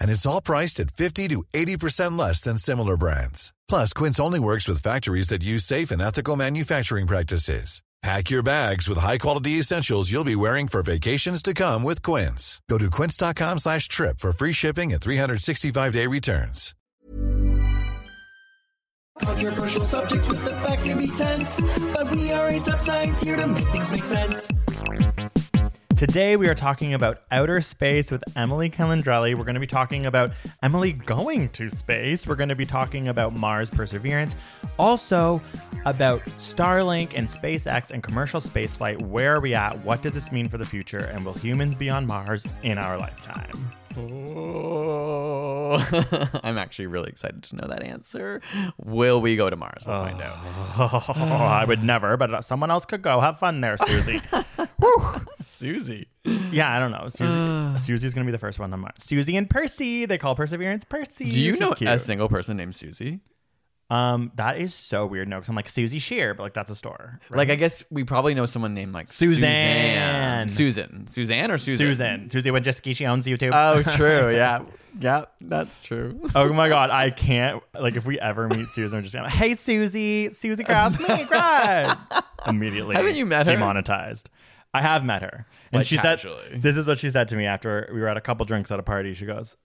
And it's all priced at 50 to 80% less than similar brands. Plus, Quince only works with factories that use safe and ethical manufacturing practices. Pack your bags with high-quality essentials you'll be wearing for vacations to come with Quince. Go to quince.com slash trip for free shipping and 365-day returns. Controversial subjects with the facts can be tense, but we are ASAP Science here to make things make sense. Today we are talking about outer space with Emily Calandrelli. We're going to be talking about Emily going to space. We're going to be talking about Mars Perseverance. Also about Starlink and SpaceX and commercial spaceflight. Where are we at? What does this mean for the future? And will humans be on Mars in our lifetime? Oh, I'm actually really excited to know that answer. Will we go to Mars? We'll find out. Oh, I would never, but someone else could go. Have fun there, Susie. Susie. Yeah, I don't know. Susie, uh. Susie's gonna be the first one on Mars. Susie and Percy. They call Perseverance Percy. Do you know a single person named Susie? Um, that is so weird. No, because I'm like Suzy Shier, but like that's a store. right? Like, I guess we probably know someone named like Suzanne. Suzanne. Susan. Suzanne or Susan? Susan. Susie Wojcicki. She owns YouTube. Oh, true. Yeah. yeah, that's true. oh my god, I can't. Like, if we ever meet Susan, we're just gonna. Hey, Susie. Susie Krause. me, Greg. Immediately. Haven't you met her? Demonetized. I have met her, and Like, she casually? said, "This is what she said to me after we were at a couple drinks at a party." She goes.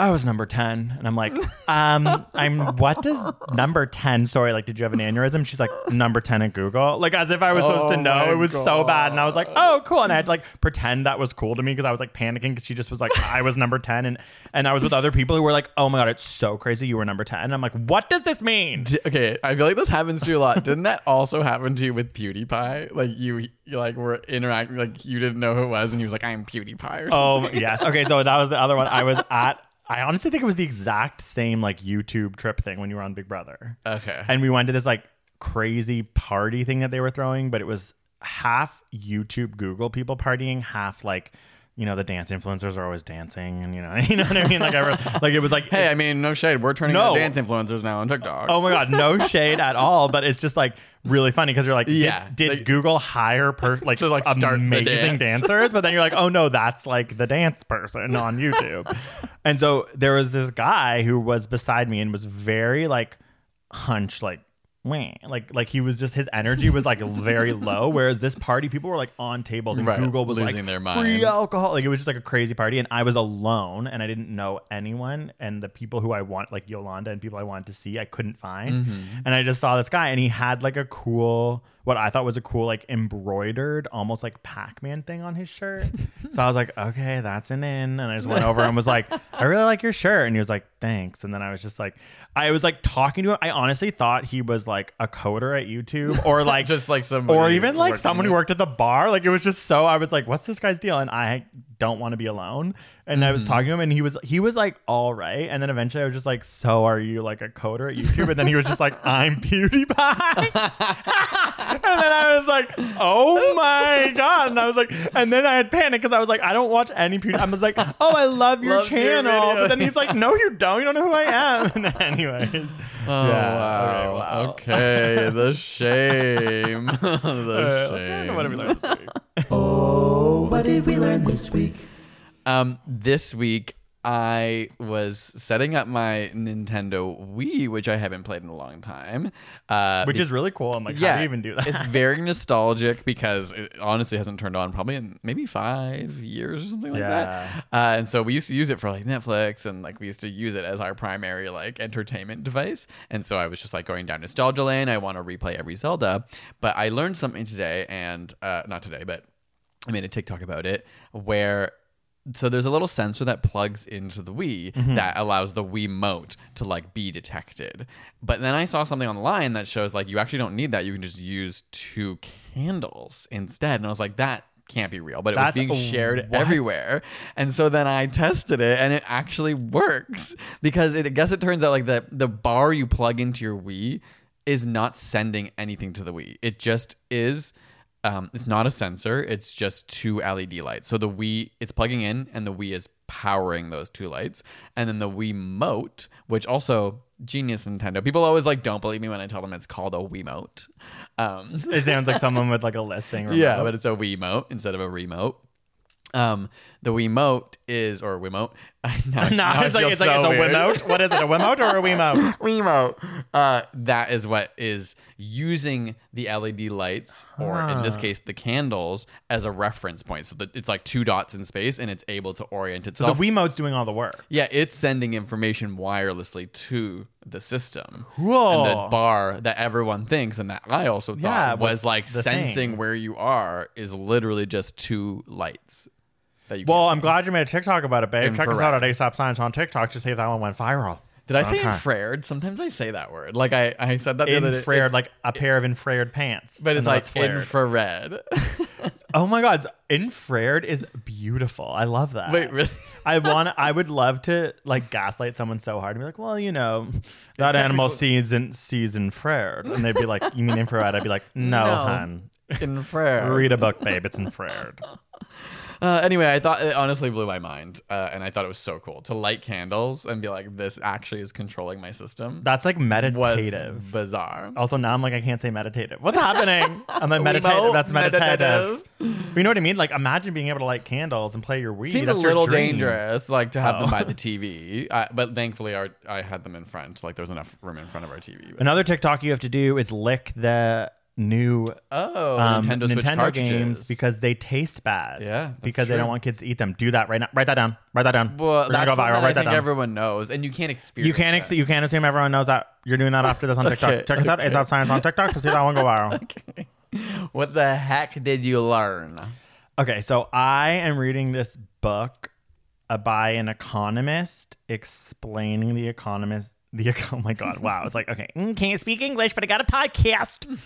I was number 10. And I'm like, um, I'm what does number 10? Sorry, like, did you have an aneurysm? She's like, number 10 at Google. Like, as if I was supposed to Oh know. It was so bad. And I was like, oh, cool. And I had to like pretend that was cool to me because I was like panicking because she just was like, I was number 10. And and I was with other people who were like, oh my God, it's so crazy. You were number 10. And I'm like, what does this mean? Okay, I feel like this happens to you a lot. Didn't that also happen to you with PewDiePie? Like you, you like were interacting, like you didn't know who it was, and he was like, "I'm PewDiePie." Or Oh, yes. Okay. So that was the other one. I was at, I honestly think it was the exact same like YouTube trip thing when you were on Big Brother. okay. and we went to this like crazy party thing that they were throwing, but it was half YouTube Google people partying, half like you know the dance influencers are always dancing, and you know you know what I mean. Like ever, like it was like hey, I mean, no shade. We're turning No. into dance influencers now on TikTok. Oh my god, no shade at all, but it's just like really funny because you're like, Yeah, did, like- Google hire per like, To, like, start amazing dance. dancers? But then you're like, oh no, that's like the dance person on YouTube. and so there was this guy who was beside me and was very like hunched, like. Like like he was just his energy was like very low, whereas this party people were like on tables and Right, Google was losing like their free alcohol. Like it was just like a crazy party, and I was alone, and I didn't know anyone, and the people who I want, like Yolanda, and people I wanted to see, I couldn't find, Mm-hmm. and I just saw this guy, and he had like a cool, what I thought was a cool, like embroidered, almost like Pac-Man thing on his shirt. so I was like, okay, that's an in, and I just went over and was like, I really like your shirt, and he was like, thanks, and then I was just like. I was like talking to him. I honestly thought he was like a coder at YouTube or like Just like some or even like someone who worked at the bar. Like it was just so I was like, what's this guy's deal? And I don't want to be alone. And I was talking to him and he was he was like all right. And then eventually I was just like, so are you like a coder at YouTube? And then he was just like, I'm PewDiePie. and then I was like, oh my God. And I was like, and then I had panic because I was like, I don't watch any PewDiePie. I was like, oh, I love your Love your channel. video. but then he's like, no, you don't. You don't know who I am. And anyways. Oh Yeah, wow. okay, wow. Okay, the shame. the Uh, let's get shame. into what have we learned this week. Oh, what did we learn this week? Um, this week I was setting up my Nintendo Wii, which I haven't played in a long time. Uh, Which be- is really cool. I'm like, yeah, how do you even do that? it's very nostalgic because it honestly hasn't turned on probably in maybe five years or something like that. Uh, and so we used to use it for like Netflix and like we used to use it as our primary like entertainment device. And so I was just like going down nostalgia lane. I want to replay every Zelda, but I learned something today, and uh, not today, but I made a TikTok about it where so there's a little sensor that plugs into the Wii Mm-hmm. that allows the Wii mote to like be detected. But then I saw something online that shows like you actually don't need that. You can just use two candles instead. And I was like, that can't be real. But it That's- was being shared what? everywhere. And so then I tested it and it actually works. Because it, I guess it turns out like the the bar you plug into your Wii is not sending anything to the Wii. It just is um, it's not a sensor. It's just two LED lights. So the Wii, it's plugging in, and the Wii is powering those two lights. And then the Wii Mote, which also genius Nintendo. People always like don't believe me when I tell them it's called a Wiimote. Um, it sounds like someone with like a listing. Remote. yeah, but it's a Wiimote instead of a remote. Um, the Wiimote is or Wiimote. no, it's like it's like it's a weird. Wiimote. What is it? A Wiimote or a Wiimote? Wiimote. Uh, that is what is using the LED lights, or in this case, the candles, as a reference point. So that it's like two dots in space, and it's able to orient So itself. the Wiimote's doing all the work. yeah, it's sending information wirelessly to the system. Cool. And the bar that everyone thinks, and that I also thought Yeah, was, was like sensing thing. where you are, is literally just two lights. That you Well, I'm glad you made a TikTok about it, babe. Check us out at Infrared. ASAP Science on TikTok to see if that one went viral. Did I say Okay. infrared? Sometimes I say that word. Like I, I said that the other day. Infrared, It's- like a pair of infrared pants. but it's like flared. infrared. Oh my god, infrared is beautiful. I love that. Wait, really? I want. I would love to like gaslight someone so hard and be like, "Well, you know, that animal sees in, sees infrared," and they'd be like, "You mean infrared?" I'd be like, "No, No. hun, infrared. read a book, babe. It's infrared." Uh, anyway, I thought it honestly blew my mind, uh, and I thought it was so cool to light candles and be like, "This actually is controlling my system." That's like was meditative. bizarre. Also, now I'm like, I can't say meditative. What's happening? I'm like meditative. That's meditative. meditative. You know what I mean? Like, imagine being able to light candles and play your Wii. Seems a That's your little dangerous, like to have them Oh. by the TV. Uh, but thankfully, our I had them in front. Like there was enough room in front of our TV. But- Another TikTok you have to do is lick the new oh, um, Nintendo Switch cartridges games because they taste bad. Yeah, because they don't want kids to eat them. Do that right now. Write that down. Write that down. well, We're that's go viral. that I Write that think down. everyone knows, and you can't experience. you can't. Ex- you can't assume everyone knows that. You're doing that after this on TikTok. Okay, Check us out. okay. ASAP Science on TikTok to see that one go viral. What the heck did you learn? Okay, so I am reading this book by an economist explaining the economist. The oh my god! Wow, it's like okay, mm, can't speak English, but I got a podcast.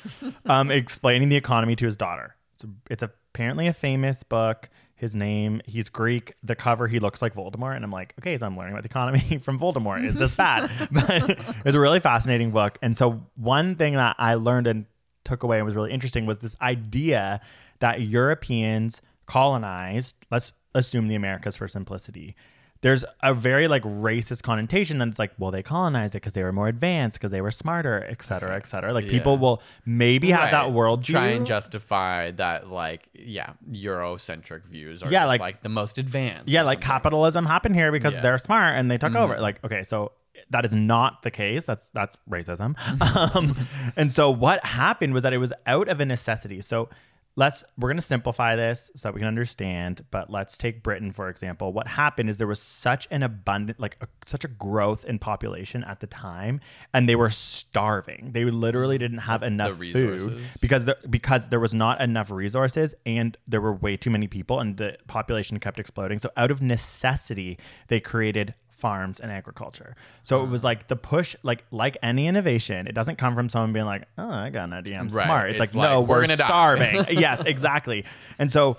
um, explaining the economy to his daughter. It's, it's apparently a famous book. His name, he's Greek. The cover, he looks like Voldemort, and I'm like, okay, so I'm learning about the economy from Voldemort. Is this bad? but it's a really fascinating book. And so one thing that I learned and took away and was really interesting was this idea that Europeans colonized, let's assume the Americas for simplicity. There's a very like racist connotation that it's like, well, they colonized it because they were more advanced, because they were smarter, et cetera, et cetera. Like people will maybe have that Right. world try and justify that like yeah eurocentric views are Yeah, just, like- like, the most advanced yeah, like capitalism happened here because Yeah. they're smart and they took over. Like, okay, so that is not the case. That's that's racism. um, and so what happened was that it was out of a necessity. So let's we're gonna simplify this so that we can understand. But let's take Britain for example. What happened is there was such an abundant, like a, such a growth in population at the time, and they were starving. They literally didn't have enough food because there, because there was not enough resources and there were way too many people and the population kept exploding. So out of necessity, they created farms and agriculture. So it was like the push, like like any innovation, it doesn't come from someone being like, "Oh, I got an idea, I'm Right. smart." It's, It's like, no, we're, we're starving. yes, exactly. And so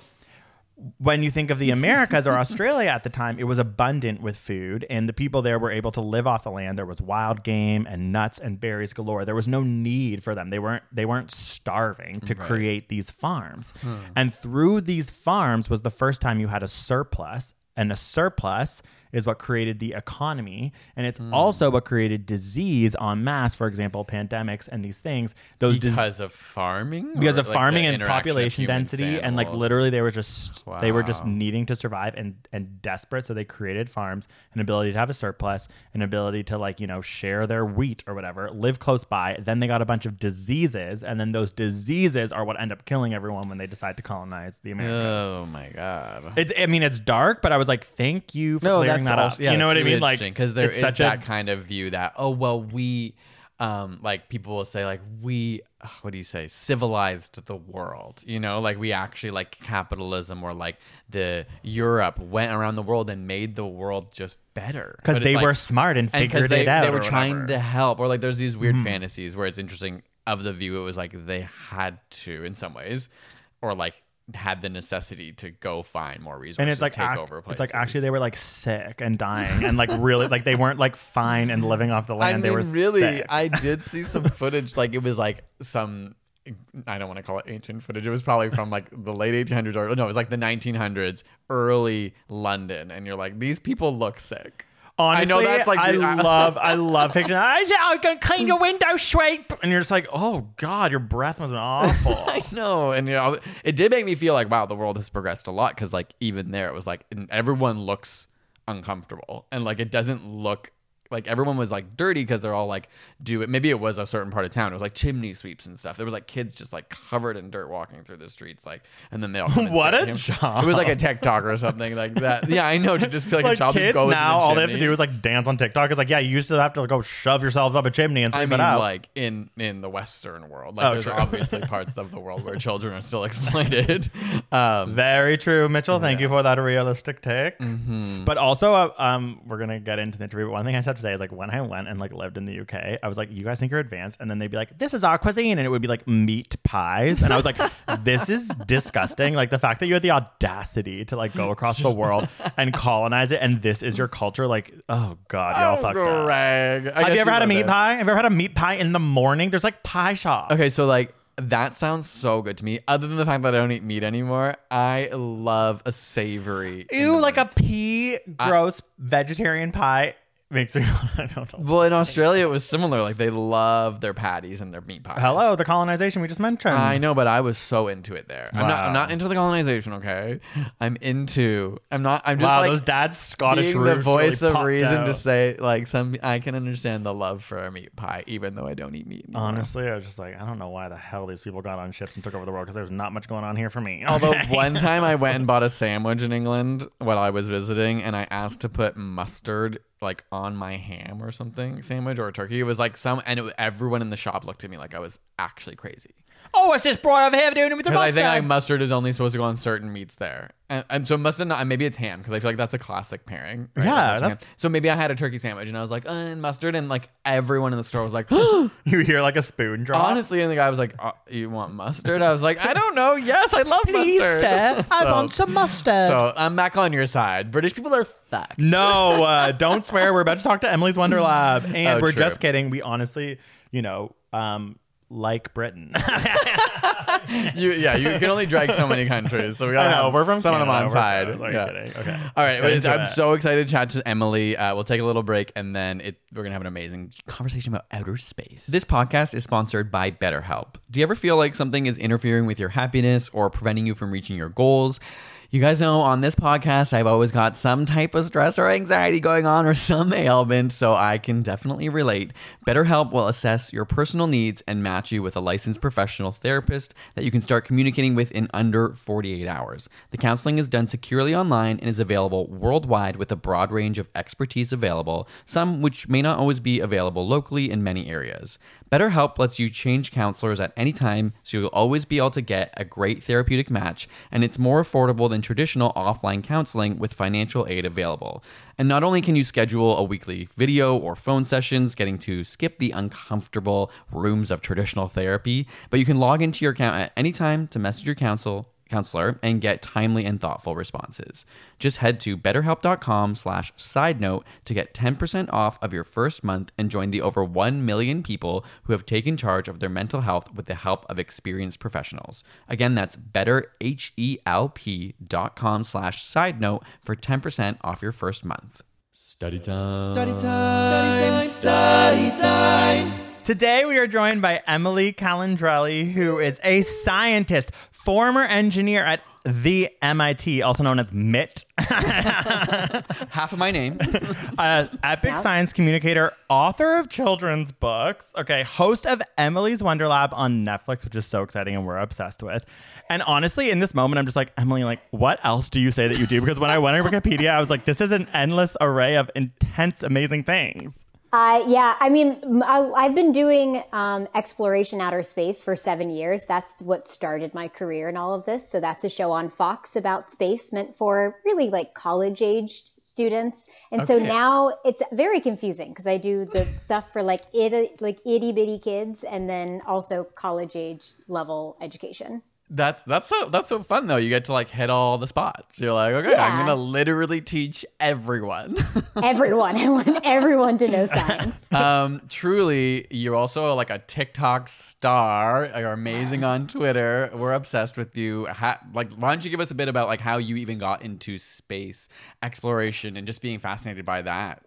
when you think of the Americas or Australia at the time, it was abundant with food, and the people there were able to live off the land. There was wild game and nuts and berries galore. There was no need for them. They weren't they weren't starving to create these farms. Hmm. And through these farms was the first time you had a surplus, and a surplus is what created the economy, and it's hmm. also what created disease en masse. For example, pandemics and these things. Those dis- because of farming, because of like, farming and population density and like literally they were just they were just needing to survive and and desperate so they created farms an ability to have a surplus an ability to like you know share their wheat or whatever live close by then they got a bunch of diseases and then those diseases are what end up killing everyone when they decide to colonize the americas Oh my god. it's, I mean, it's dark, but I was like, thank you for no, clearing that also, up. yeah, you know what I mean? Like, because there is such that a kind of view that oh well we, um, like people will say like we, what do you say, civilized the world. You know, like we actually like capitalism or like the Europe went around the world and made the world just better because they it's were smart and and figured because they, it out. they were trying whatever. To help or like there's these weird fantasies where it's interesting of the view it was like they had to in some ways or like had the necessity to go find more resources and it's like take ac- over it's like actually they were like sick and dying and like really like they weren't like fine and living off the land. I mean, they were really, sick. I did see some footage. Like it was like some. I don't want to call it ancient footage. It was probably from like the late 1800s or no, it was like the 1900s, early London, and you're like, these people look sick. Honestly, I know that's like I love I love pictures. I I can clean your window sweep, and you're just like, oh god, your breath must have awful. I know, and you know, it did make me feel like wow, the world has progressed a lot because like even there, it was like everyone looks uncomfortable and like it doesn't look like everyone was like dirty because they're all like do it. Maybe it was a certain part of town. It was like chimney sweeps and stuff. There was like kids just like covered in dirt walking through the streets, like, and then they all What a him. job. It was like a TikTok or something like that. Yeah, I know to just be like, a child who kids goes now, all they have to do is like dance on TikTok. It's like, yeah, you used to have to like, go shove yourselves up a chimney and I mean, out. like in in the Western world, like Oh, there's true. obviously parts of the world where children are still exploited. Um, Very true, Mitchell. Thank you for that realistic take. Mm-hmm. But also, uh, um, we're gonna get into the interview. But one thing I just say is like when I went and like lived in the UK, I was like, you guys think you're advanced, and then they'd be like, this is our cuisine, and it would be like meat pies, and I was like, this is disgusting. Like the fact that you had the audacity to like go across the world and colonize it, and this is your culture. Like, oh god, y'all Oh, fucked up. Greg. I Have you ever had a meat there. pie? Have you ever had a meat pie in the morning? There's like pie shops. Okay, so like that sounds so good to me. Other than the fact that I don't eat meat anymore, I love a savory. Ew, like a pea gross vegetarian pie makes me. I don't know. Well, in Australia, it was similar. Like they love their patties and their meat pies. Hello, the colonization we just mentioned. I know, but I was so into it there. I'm not. I'm not into the colonization. Okay, I'm into. I'm not. I'm just wow, like those dad's Scottish being the roots voice really of popped reason out. to say like some. I can understand the love for a meat pie, even though I don't eat meat. Anymore. Honestly, I was just like, I don't know why the hell these people got on ships and took over the world because there's not much going on here for me. Although Okay. one time I went and bought a sandwich in England while I was visiting, and I asked to put mustard like on my ham or something sandwich or a turkey. It was like some, and it, everyone in the shop looked at me like I was actually crazy. Oh, what's this boy over here doing it with the Because I mustard? think like mustard is only supposed to go on certain meats there, and, and so mustard not. and Maybe it's ham because I feel like that's a classic pairing. right? Yeah, Like mustard and that's- ham. So maybe I had a turkey sandwich and I was like, uh, and mustard, and like everyone in the store was like, you hear like a spoon drop. honestly, and the guy was like, uh, you want mustard? I was like, I don't know. Yes, I love Please, mustard. sir, I So- want some mustard. So I'm back on your side. British people are fucked. No, uh, don't swear. We're about to talk to Emily's Wonder Lab, and Oh, we're true. just kidding. We honestly, you know, um, like Britain. You, yeah, you can only drag so many countries. So we gotta I know, we're from some of them on side. pros. Yeah. kidding? Okay. All right, wait, I'm it. so excited to chat to Emily. Uh, we'll take a little break and then it, we're gonna have an amazing conversation about outer space. This podcast is sponsored by BetterHelp. Do you ever feel like something is interfering with your happiness or preventing you from reaching your goals? You guys know on this podcast, I've always got some type of stress or anxiety going on or some ailment, so I can definitely relate. BetterHelp will assess your personal needs and match you with a licensed professional therapist that you can start communicating with in under 48 hours. The counseling is done securely online and is available worldwide with a broad range of expertise available, some which may not always be available locally in many areas. BetterHelp lets you change counselors at any time, so you'll always be able to get a great therapeutic match, and it's more affordable than traditional offline counseling with financial aid available. And not only can you schedule a weekly video or phone sessions, getting to skip the uncomfortable rooms of traditional therapy, but you can log into your account at any time to message your counsel counselor and get timely and thoughtful responses. Just head to betterhelp.com slash side note to get 10% off of your first month and join the over 1 million people who have taken charge of their mental health with the help of experienced professionals. Again, that's betterhelp.com slash side note for 10% off your first month. Study time. Study time. Study time. Today we are joined by Emily Calandrelli, who is a scientist, former engineer at the MIT, also known as MIT, Half of my name. uh, epic science communicator, author of children's books, okay, host of Emily's Wonder Lab on Netflix, which is so exciting and we're obsessed with. And honestly, in this moment, I'm just like, Emily, like, what else do you say that you do? Because when I went on Wikipedia, I was like, this is an endless array of intense, amazing things. Uh, yeah, I mean, I, have been doing um, Xploration Outer Space for seven years. That's what started my career in all of this. So that's a show on Fox about space, meant for really like college aged students. And so now it's very confusing because I do the stuff for like itty, like itty bitty kids, and then also college age level education. That's that's so that's so fun though. You get to like hit all the spots. You're like, okay, Yeah. I'm gonna literally teach everyone. Everyone, I want everyone to know science. um, truly, you're also like a TikTok star. You're amazing on Twitter. We're obsessed with you. Ha- like, why don't you give us a bit about like how you even got into space exploration and just being fascinated by that?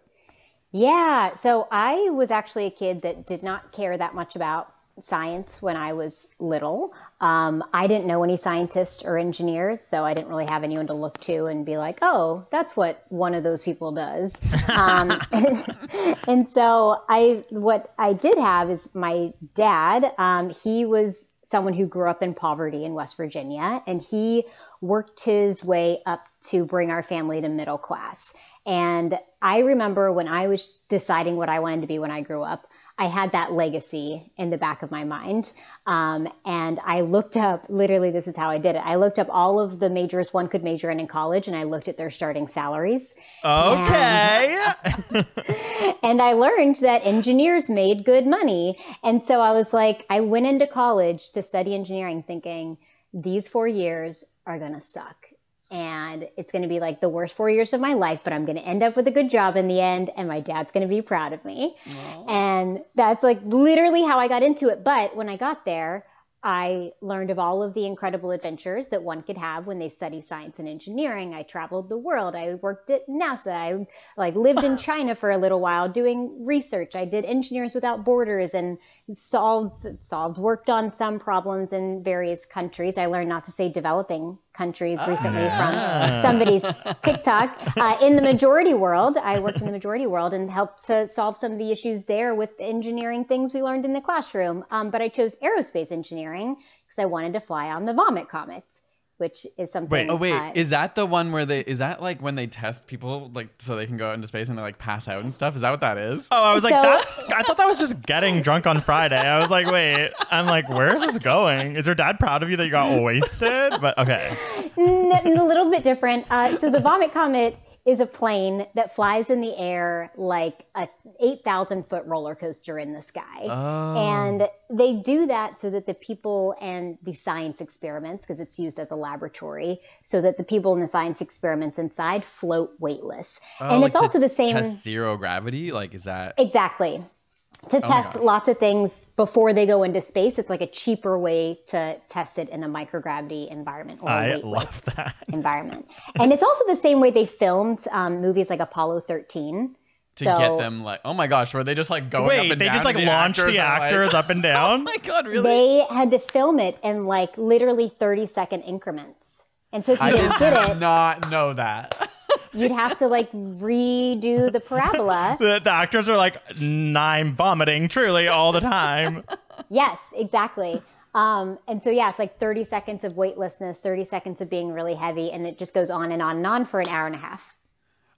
Yeah. So I was actually a kid that did not care that much about science when I was little. Um, I didn't know any scientists or engineers, so I didn't really have anyone to look to and be like, oh, that's what one of those people does. Um, and so I, what I did have is my dad. Um, he was someone who grew up in poverty in West Virginia, and he worked his way up to bring our family to middle class. And I remember when I was deciding what I wanted to be when I grew up, I had that legacy in the back of my mind. Um, and I looked up, literally, this is how I did it. I looked up all of the majors one could major in in college, and I looked at their starting salaries. Okay. and I learned that engineers made good money. And so I was like, I went into college to study engineering thinking these four years are going to suck. And it's going to be like the worst four years of my life, but I'm going to end up with a good job in the end, and my dad's going to be proud of me. And that's like literally how I got into it. But when I got there, I learned of all of the incredible adventures that one could have when they study science and engineering. I traveled the world. I worked at NASA. I like lived in China for a little while doing research. I did Engineers Without Borders and solved solved worked on some problems in various countries. I learned not to say developing countries recently from somebody's TikTok. Uh, in the majority world, I worked in the majority world and helped to solve some of the issues there with the engineering things we learned in the classroom. Um, but I chose aerospace engineering because I wanted to fly on the Vomit Comet, which is something. Wait. Oh wait, uh, is that the one where they is that like when they test people like so they can go out into space and they like pass out and stuff? Is that what that is? Oh, I was like, that's. I thought that was just getting drunk on Friday. I was like, wait. I'm like, where is this going? Is your dad proud of you that you got wasted? But okay. N- a little bit different. Uh, so the Vomit Comet is a plane that flies in the air like a 8,000 foot roller coaster in the sky. Oh. And they do that so that the people and the science experiments, because it's used as a laboratory, so that the people in the science experiments inside float weightless. Oh, and Oh, like it's also the same. Zero gravity. Like, is that? Exactly. To test lots of things before they go into space, it's like a cheaper way to test it in a microgravity environment or a I weightless love that. environment. And it's also the same way they filmed um, movies like Apollo 13. to so, get them like, oh my gosh, were they just like going up Wait, and they down just like and launch the are like- actors up and down? oh my god, really? They had to film it in like literally 30 second increments. And so if you I didn't did get it, not know that. you'd have to like redo the parabola. the, the actors are like, I'm vomiting truly all the time. Yes, exactly. Um, and so, yeah, it's like 30 seconds of weightlessness, 30 seconds of being really heavy, and it just goes on and on and on for an hour and a half.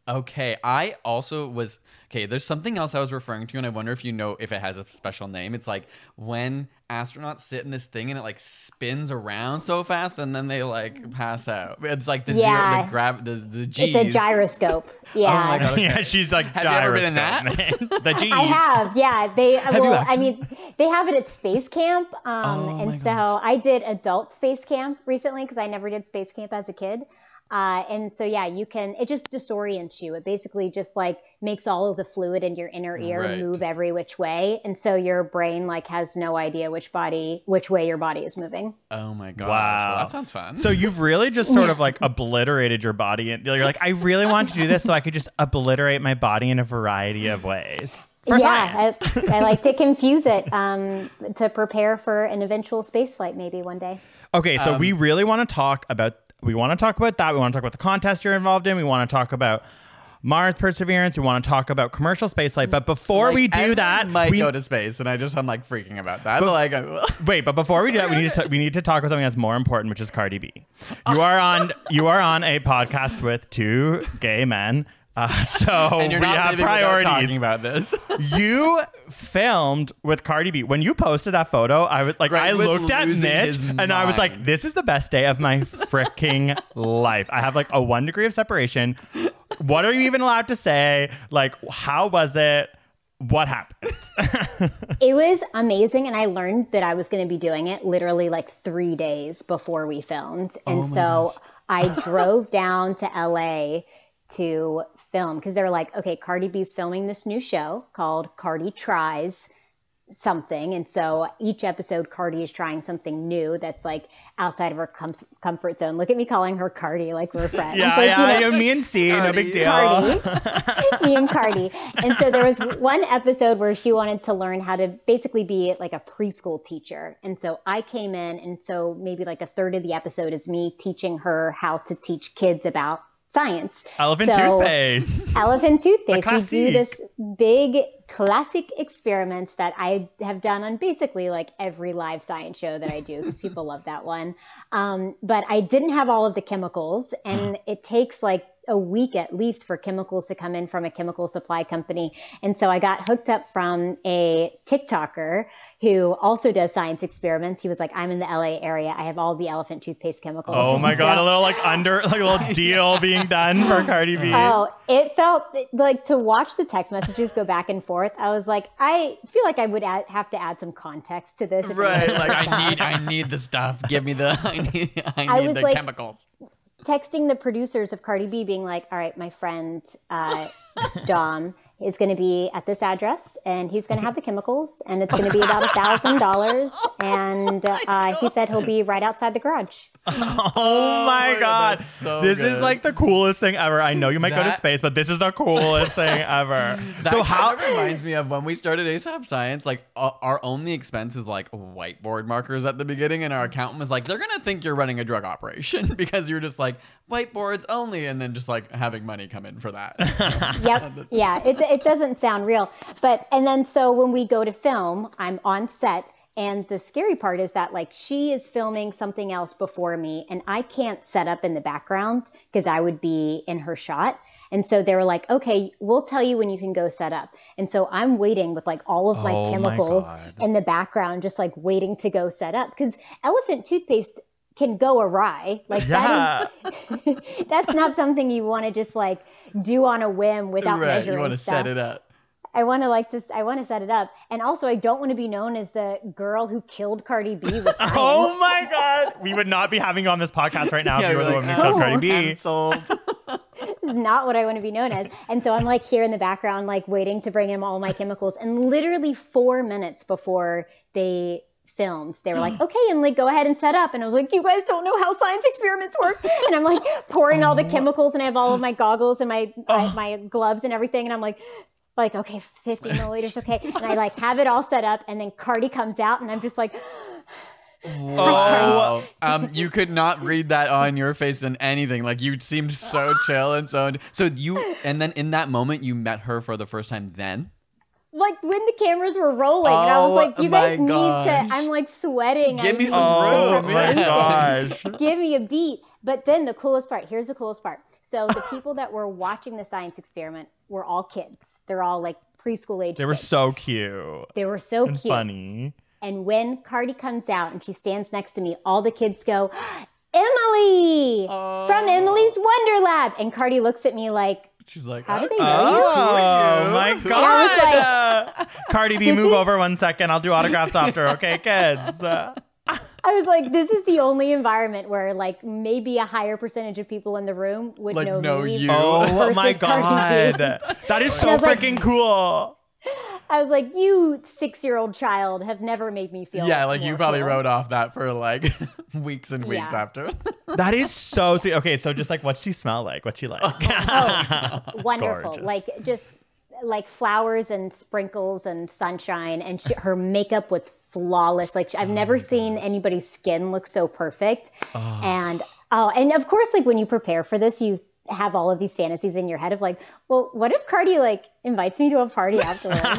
Okay, I also was okay. There's something else I was referring to, and I wonder if you know if it has a special name. It's like when astronauts sit in this thing and it like spins around so fast, and then they like pass out. It's like the Yeah. zero, the grav, the the G's. It's a gyroscope. Yeah. Oh my god! Okay. yeah, she's like Have you ever been in gyroscope, man. the G's. I have, yeah. They you well, I mean, they have it at space camp, um, Oh and so I did adult space camp recently because I never did space camp as a kid. Uh, and so, yeah, you can, it just disorients you. It basically just like makes all of the fluid in your inner ear Right. move every which way. And so your brain like has no idea which body, which way your body is moving. Oh my god Wow. Well, that sounds fun. So you've really just sort of like obliterated your body, and you're like, I really want to do this so I could just obliterate my body in a variety of ways. For yeah, science. I, I like to confuse it um, to prepare for an eventual space flight maybe one day. Okay, so Um, we really want to talk about we want to talk about that. We want to talk about the contest you're involved in. We want to talk about Mars Perseverance. We want to talk about commercial spaceflight. But before Like, we do that, might we, go to space, and I just I'm like freaking about that. But like, wait. But before we do that, we need to we need to talk about something that's more important, which is Cardi B. You are on you are on a podcast with two gay men. Uh, so and you're we not have priorities. talking about this. you filmed with Cardi B. When you posted that photo, I was like, Greg I was looked at losing Mitch his and I was like, this is the best day of my freaking life. I have like a one degree of separation. What are you even allowed to say? Like, how was it? What happened? It was amazing, and I learned that I was going to be doing it literally like three days before we filmed. And so I drove down to LA to film because they're like, okay, Cardi B's filming this new show called Cardi Tries something. And so each episode, Cardi is trying something new that's like outside of her com- comfort zone. Look at me calling her Cardi like we're friends. yeah, Like, yeah, you know, yeah, me and C, no big deal. Cardi, me and Cardi. And so there was one episode where she wanted to learn how to basically be like a preschool teacher. And so I came in, and so maybe like a third of the episode is me teaching her how to teach kids about science. Elephant So- toothpaste. Elephant toothpaste. We do this big classic experiments that I have done on basically like every live science show that I do because people love that one. Um, but I didn't have all of the chemicals, and it takes like a week at least for chemicals to come in from a chemical supply company. And so I got hooked up from a TikToker who also does science experiments. He was like, I'm in the LA area. I have all the elephant toothpaste chemicals. Oh my And god, so- a little like under like a little deal being done for Cardi B. Oh, it felt like to watch the text messages go back and forth. I was like, I feel like I would add, have to add some context to this. if it right, like I need I need the stuff. Give me the I need I I need was the like- chemicals. Texting the producers of Cardi B, being like, "All right, my friend uh, Dom is going to be at this address, and he's going to have the chemicals, and it's going to be about a thousand dollars." And uh, he said he'll be right outside the garage. Oh my my God, god. so this is like the coolest thing ever. I know you might go to space, but this is the coolest thing ever. That so how of reminds me of when we started ASAP Science. Like uh, our only expense is like whiteboard markers at the beginning, and our accountant was like, "They're gonna think you're running a drug operation because you're just like whiteboards only," and then just like having money come in for that. Yep. Yeah. It, it doesn't sound real. But, and then so when we go to film, I'm on set. And the scary part is that, like, she is filming something else before me, and I can't set up in the background because I would be in her shot. And so they were like, okay, we'll tell you when you can go set up. And so I'm waiting with like all of my Oh chemicals God. in the background, just like waiting to go set up because elephant toothpaste can go awry. Like, yeah. that is, that's not something you want to just like do on a whim without right, measuring you want to stuff. set it up. I want to like to. I want to set it up, and also I don't want to be known as the girl who killed Cardi B with science. Oh my god. We would not be having you on this podcast right now if you were we're the like, one who killed "Oh, Cardi B. Oh, Cancelled. This is not what I want to be known as. And so I'm like here in the background, like waiting to bring in all my chemicals. And literally four minutes before they filmed, they were like, "Okay, Emily, go ahead and set up." And I was like, "You guys don't know how science experiments work." And I'm like pouring all the chemicals, and I have all of my goggles and my my, my gloves and everything, and I'm like. Like okay, 50 milliliters, okay, and I like have it all set up, and then Cardi comes out, and I'm just like, Wow. um, you could not read that on your face in anything. Like you seemed so chill and so. So you, and then in that moment, you met her for the first time. Then like when the cameras were rolling, and I was Oh like, "You guys my need gosh. to." I'm like sweating. Give I me some Oh room, my gosh. give me a beat. But then the coolest part, here's the coolest part. So the people that were watching the science experiment were all kids. They're all like preschool age. They were kids. so cute they were so and cute. funny. And when Cardi comes out and she stands next to me, all the kids go, Emily oh. from Emily's Wonder Lab. And Cardi looks at me like, she's like, How do they "Okay, know you? Oh you? my Who And I was god. Cardi B, move is- over one second. I'll do autographs after. Okay, kids. Uh, I was like, this is the only environment where like maybe a higher percentage of people in the room would Like, know, know me. you. Oh my god. That is so was like- freaking cool. I was like, you six year old child have never made me feel. Yeah, like you probably cool. wrote off that for like weeks and weeks Yeah. after. That is so sweet. Okay, so just like what's she smell like? What's she like? oh, oh wonderful. Gorgeous. Like just like flowers and sprinkles and sunshine, and she, her makeup was flawless. Like I've Oh never seen anybody's skin look so perfect. Oh. And oh, and of course, like when you prepare for this, you have all of these fantasies in your head of like, well, what if Cardi like invites me to a party afterwards?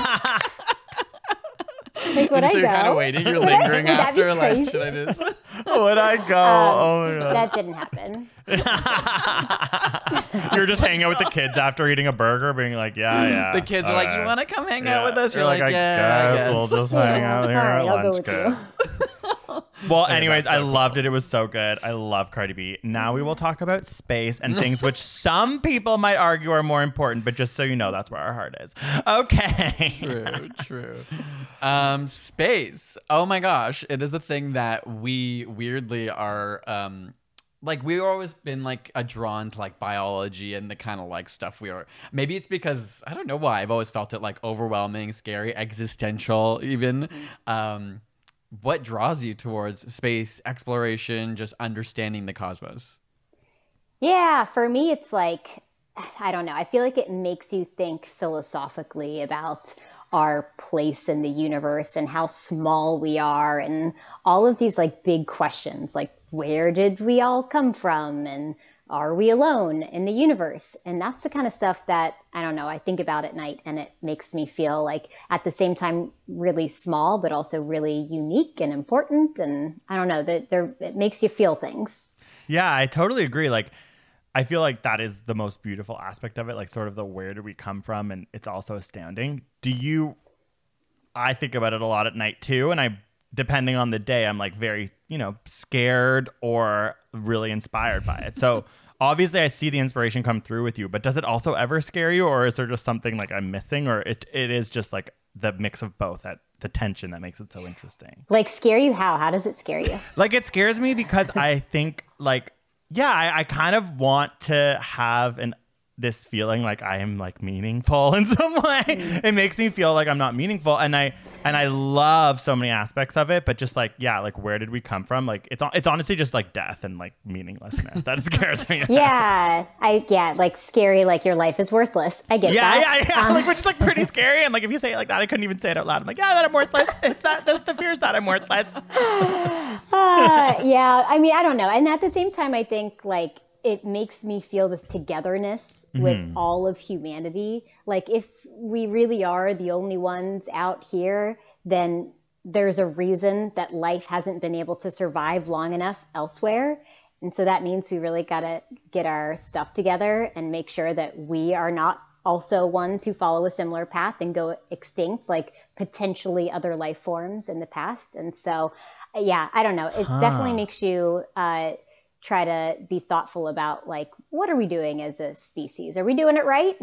like would I so go? you're kind of waiting. You're lingering would that be after. Like, crazy? should I just? Would I go? Um, oh my god. That didn't happen. You're just hanging out with the kids after eating a burger, being like, yeah, yeah. The kids are like, "You want to come hang Yeah. out with us?" You're, You're like, I "Yeah, I guess we'll just hang out here All right, at I'll go lunch. with you. Good. Well, anyways, that's I so loved it. It was so good. I love Cardi B. Now we will talk about space and things which some people might argue are more important, but just so you know, that's where our heart is. Okay. true, true. Um, space. Oh my gosh, it is the thing that we weirdly are. Um, like we've always been like a drawn to like biology and the kind of like stuff we are. Maybe it's because I don't know why I've always felt it like overwhelming, scary, existential, even. Um, what draws you towards space exploration, just understanding the cosmos? Yeah, for me, it's like, I don't know. I feel like it makes you think philosophically about our place in the universe and how small we are and all of these like big questions like where did we all come from and are we alone in the universe and that's the kind of stuff that i don't know i think about at night and it makes me feel like at the same time really small but also really unique and important and i don't know that there it makes you feel things Yeah, I totally agree. Like, I feel like that is the most beautiful aspect of it. Like, sort of the where do we come from, and it's also astounding. Do you? I think about it a lot at night too, and I, depending on the day, I'm like very, you know, scared or really inspired by it. So. Obviously, I see the inspiration come through with you, but does it also ever scare you, or is there just something like I'm missing, or it, it is just like the mix of both that the tension that makes it so interesting? like scare you how how does it scare you Like it scares me because I think like yeah, I, I kind of want to have an this feeling like I am like meaningful in some way. It makes me feel like I'm not meaningful, and I and I love so many aspects of it. But just like yeah, like where did we come from? Like it's it's honestly just like death and like meaninglessness that scares me. Yeah, I yeah, like scary, like your life is worthless. I get Yeah, that. yeah, yeah. Um, like, which is like pretty scary. And like, if you say it like that, I couldn't even say it out loud. I'm like, yeah, that I'm worthless. It's that, the, the is that I'm worthless. uh, yeah, I mean, I don't know. And at the same time, I think like it makes me feel this togetherness with all of humanity. Like, if we really are the only ones out here, then there's a reason that life hasn't been able to survive long enough elsewhere. And so that means we really got to get our stuff together and make sure that we are not also ones who follow a similar path and go extinct, like potentially other life forms in the past. And so, yeah, I don't know. It definitely makes you uh, try to be thoughtful about like, what are we doing as a species? Are we doing it right?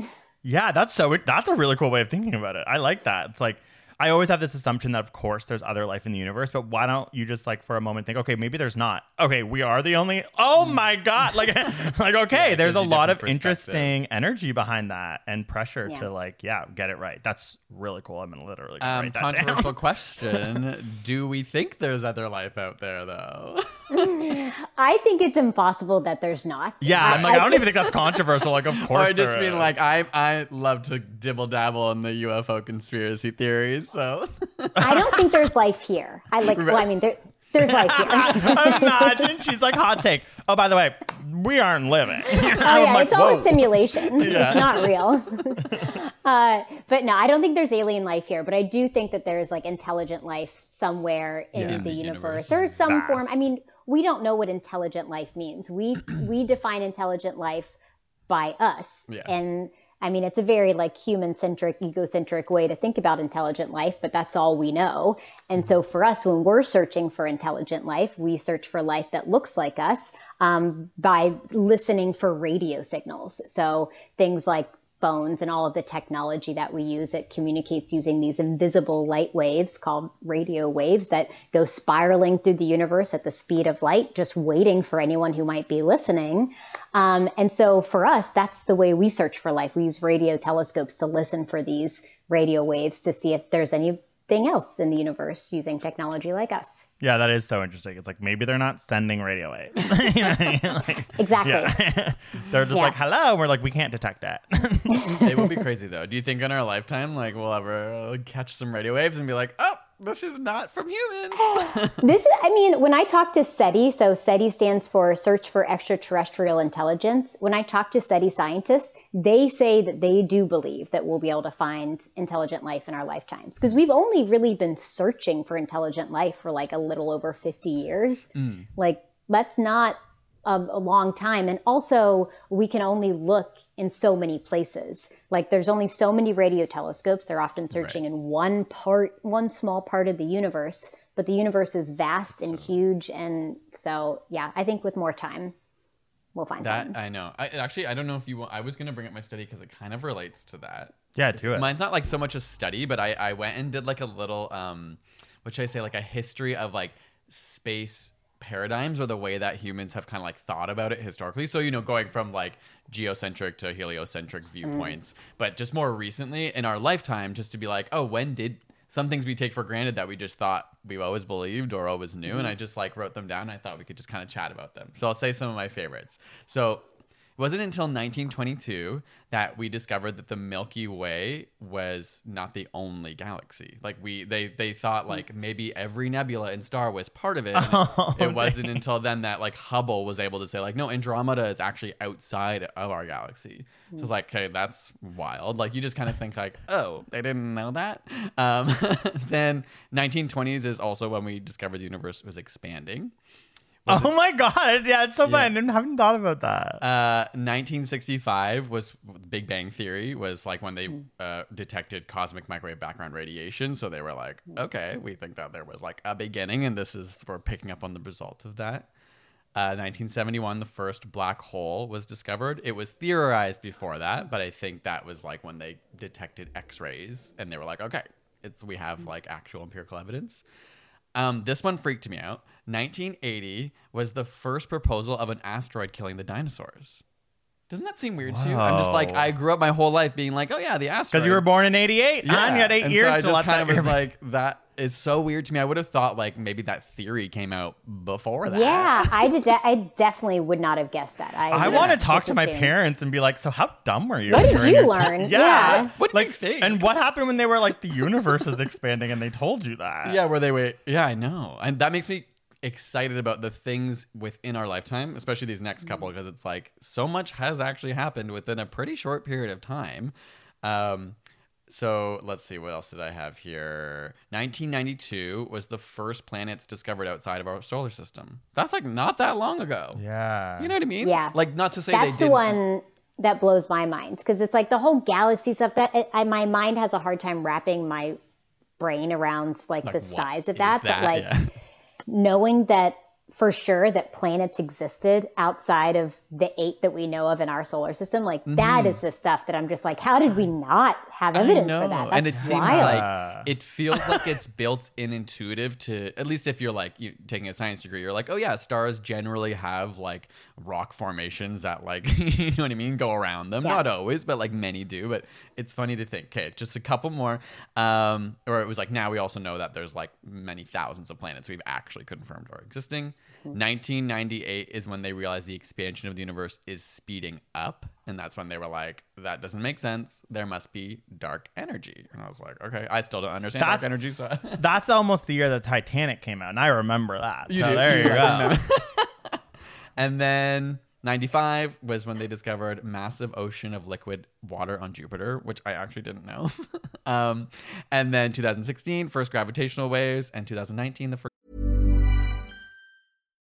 Yeah, that's so. That's a really cool way of thinking about it. I like that. It's like I always have this assumption that of course there's other life in the universe, but why don't you just like for a moment think, okay, maybe there's not. Okay, we are the only. Oh my god! Like, like okay, it there's a lot of interesting energy behind that and pressure Yeah. to like, yeah, get it right. That's really cool. I'm gonna literally Um, write that down. controversial question: Do we think there's other life out there, though? I think it's impossible that there's not. Yeah, I'm like, I don't even think that's controversial. Like, of or course, I just mean is. like I I love to dibble dabble in the UFO conspiracy theories. So I don't think there's life here. I like, well, I mean, there, there's life here. Imagine she's like hot take. Oh, by the way, we aren't living. Oh yeah, like, it's all whoa. a simulation. It's not real. uh, but no, I don't think there's alien life here. But I do think that there is like intelligent life somewhere in Yeah. the, In the universe, universe. or some form. I mean, we don't know what intelligent life means. We we define intelligent life by us, Yeah. and I mean, it's a very like human centric, egocentric way to think about intelligent life, but that's all we know. And so for us, when we're searching for intelligent life, we search for life that looks like us um, by listening for radio signals. So things like phones and all of the technology that we use. It communicates using these invisible light waves called radio waves that go spiraling through the universe at the speed of light, just waiting for anyone who might be listening. Um, and so for us, that's the way we search for life. We use radio telescopes to listen for these radio waves to see if there's anything else in the universe using technology like us. Yeah, that is so interesting. It's like maybe they're not sending radio waves. You know what I mean? Like, Exactly. yeah. they're just Yeah. like, hello. And we're like, we can't detect that. it would be crazy though. Do you think in our lifetime, like, we'll ever catch some radio waves and be like, oh, this is not from humans? This is, I mean, when I talk to SETI, so SETI stands for Search for Extraterrestrial Intelligence. When I talk to SETI scientists, they say that they do believe that we'll be able to find intelligent life in our lifetimes. Because we've only really been searching for intelligent life for like a little over 50 years. Mm. Like, let's not a, a long time. And also, we can only look in so many places. Like, there's only so many radio telescopes. They're often searching in one part, one small part of the universe. But the universe is vast and huge. And so, yeah, I think with more time, we'll find that something. I know. I actually, I don't know if you. Want, I was gonna bring up my study because it kind of relates to that. yeah, do it. Mine's not like so much a study, but I, I went and did like a little um what should I say, like a history of like space paradigms or the way that humans have kind of like thought about it historically. So, you know, going from like geocentric to heliocentric viewpoints, mm. but just more recently in our lifetime, just to be like, oh, when did some things we take for granted that we just thought we've always believed or always knew? And mm-hmm. I just like wrote them down. And I thought we could just kind of chat about them. So I'll say some of my favorites. So wasn't until 1922 that we discovered that the Milky Way was not the only galaxy. Like we, they, they thought like maybe every nebula and star was part of it. Oh, it wasn't until then that like Hubble was able to say like, no, Andromeda is actually outside of our galaxy. So it's like, okay, that's wild. Like you just kind of think like, oh, they didn't know that. Um, then 1920s is also when we discovered the universe was expanding. Oh my God. Yeah, it's so fun. I haven't thought about that. Uh, 1965 was Big Bang Theory was like when they uh, detected cosmic microwave background radiation. So they were like, okay, we think that there was like a beginning, and this is we're picking up on the result of that. Uh, 1971, the first black hole was discovered. It was theorized before that, but I think that was like when they detected X-rays, and they were like, okay, it's we have like actual empirical evidence. Um, this one freaked me out. 1980 was the first proposal of an asteroid killing the dinosaurs. Doesn't that seem weird to you? I'm just like Whoa. I grew up my whole life being like, oh yeah, the asteroid. Because you were born in 88. Yeah. And you had eight and years so I to just kind of was like that is so weird to me. I would have thought like maybe that theory came out before that. yeah, I did. De- I definitely would not have guessed that. I, I want to talk to my assumed. parents and be like, so how dumb were you? What did were you your- learn? Yeah. Yeah. What did like, you think? And what happened when they were like, the universe is expanding and they told you that? Yeah, where they were. Yeah, I know, and that makes me excited about the things within our lifetime, especially these next couple, because it's like so much has actually happened within a pretty short period of time. Um, so let's see, what else did I have here? 1992 was the first planets discovered outside of our solar system. That's like not that long ago. Yeah. You know what I mean? Yeah. Like not to say That's they the didn't. one that blows my mind because it's like the whole galaxy stuff that I, I, my mind has a hard time wrapping my brain around like, Like, the size of that. that? But like Yeah. Knowing that for sure that planets existed outside of the eight that we know of in our solar system, like that is the stuff that I'm just like, how did we not have evidence for that? That's and it seems like it feels like it's built in intuitive to at least if you're like you taking a science degree, you're like, oh yeah, stars generally have like rock formations that like you know what I mean, go around them. Yeah. Not always, but like many do. But it's funny to think, okay, just a couple more. Um, or it was like now we also know that there's like many thousands of planets we've actually confirmed are existing. 1998 is when they realized the expansion of the universe is speeding up. And that's when they were like, that doesn't make sense. There must be dark energy. And I was like, okay, I still don't understand That's- dark energy. So That's almost the year the Titanic came out, and I remember that. You so do? there you You go. and then 95 was when they discovered massive ocean of liquid water on Jupiter, which I actually didn't know. um, and then 2016, first gravitational waves, and 2019, the first.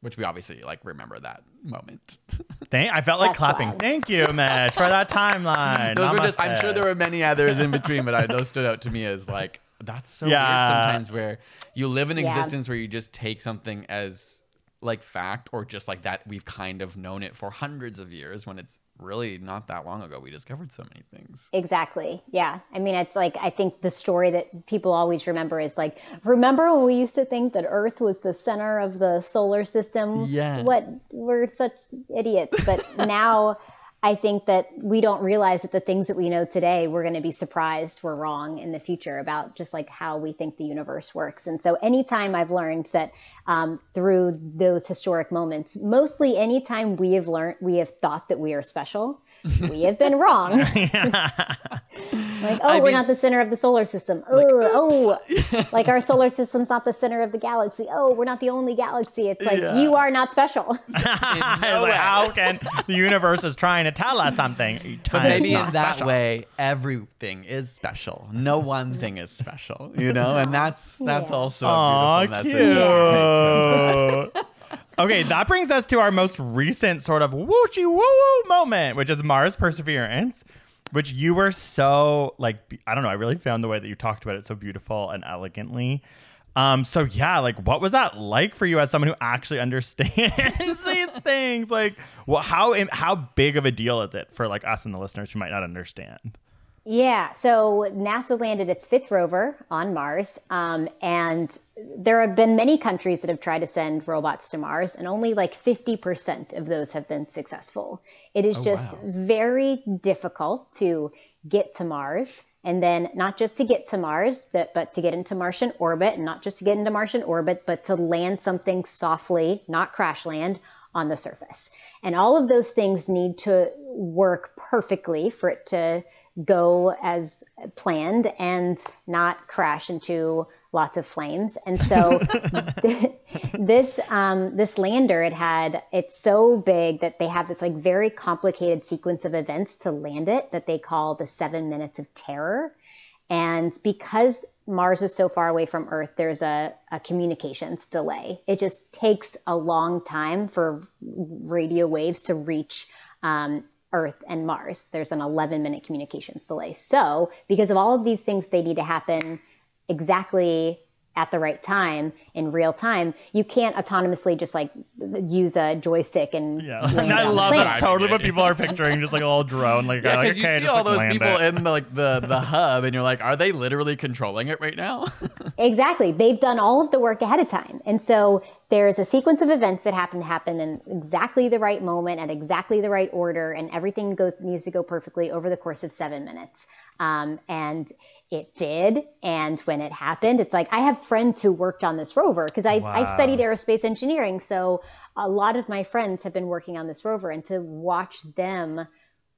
which we obviously like remember that moment. Thank, I felt like That's clapping. wild. Thank you, Mesh, for that timeline. those were just. I'm sure there were many others in between, but I, those stood out to me as like that's so Yeah. weird sometimes where you live an Yeah. existence where you just take something as like fact or just like that we've kind of known it for hundreds of years when it's really not that long ago we discovered so many things. Exactly. Yeah. I mean, it's like, I think the story that people always remember is like, remember when we used to think that Earth was the center of the solar system? Yeah. What? We're such idiots. But now I think that we don't realize that the things that we know today, we're going to be surprised we're wrong in the future about just like how we think the universe works. And so anytime I've learned that um, through those historic moments, mostly anytime we have learned, we have thought that we are special, we have been wrong. Like, oh, I we're mean- not the center of the solar system. oh, oh, like our solar system's not the center of the galaxy. Oh, we're not the only galaxy. It's like you are not special. I was like, how can the universe is trying to tell us something? But maybe in that special. way, everything is special. No one thing is special, you know, and that's that's Yeah. also a beautiful message. cute. Okay, that brings us to our most recent sort of woochy woo woo moment, which is Mars Perseverance, which you were so like I don't know, I really found the way that you talked about it so beautiful and elegantly. Um, so yeah, like what was that like for you as someone who actually understands these things? Like, well, how how big of a deal is it for like us and the listeners who might not understand? Yeah, so NASA landed its fifth rover on Mars, um, and there have been many countries that have tried to send robots to Mars, and only like 50% of those have been successful. It is oh, just very difficult to get to Mars, and then not just to get to Mars, but to get into Martian orbit, and not just to get into Martian orbit, but to land something softly, not crash land, on the surface. And all of those things need to work perfectly for it to go as planned and not crash into lots of flames. And so this um, this lander it had it's so big that they have this like very complicated sequence of events to land it that they call the seven minutes of terror. And because Mars is so far away from Earth, there's a, a communications delay. It just takes a long time for radio waves to reach um, Earth and Mars. There's an 11 minute communications delay. So, because of all of these things, they need to happen exactly at the right time in real time. You can't autonomously just like use a joystick and Yeah, and I love planet. that's totally what people are picturing, just like a little drone, like, Yeah, like, because okay, you see just, all like, those people it. in the, like the the hub, and you're like, are they literally controlling it right now? Exactly. They've done all of the work ahead of time. And so there's a sequence of events that happen to happen in exactly the right moment at exactly the right order, and everything goes needs to go perfectly over the course of seven minutes. Um, and it did. And when it happened, it's like I have friends who worked on this rover because I, I studied aerospace engineering. So a lot of my friends have been working on this rover, and to watch them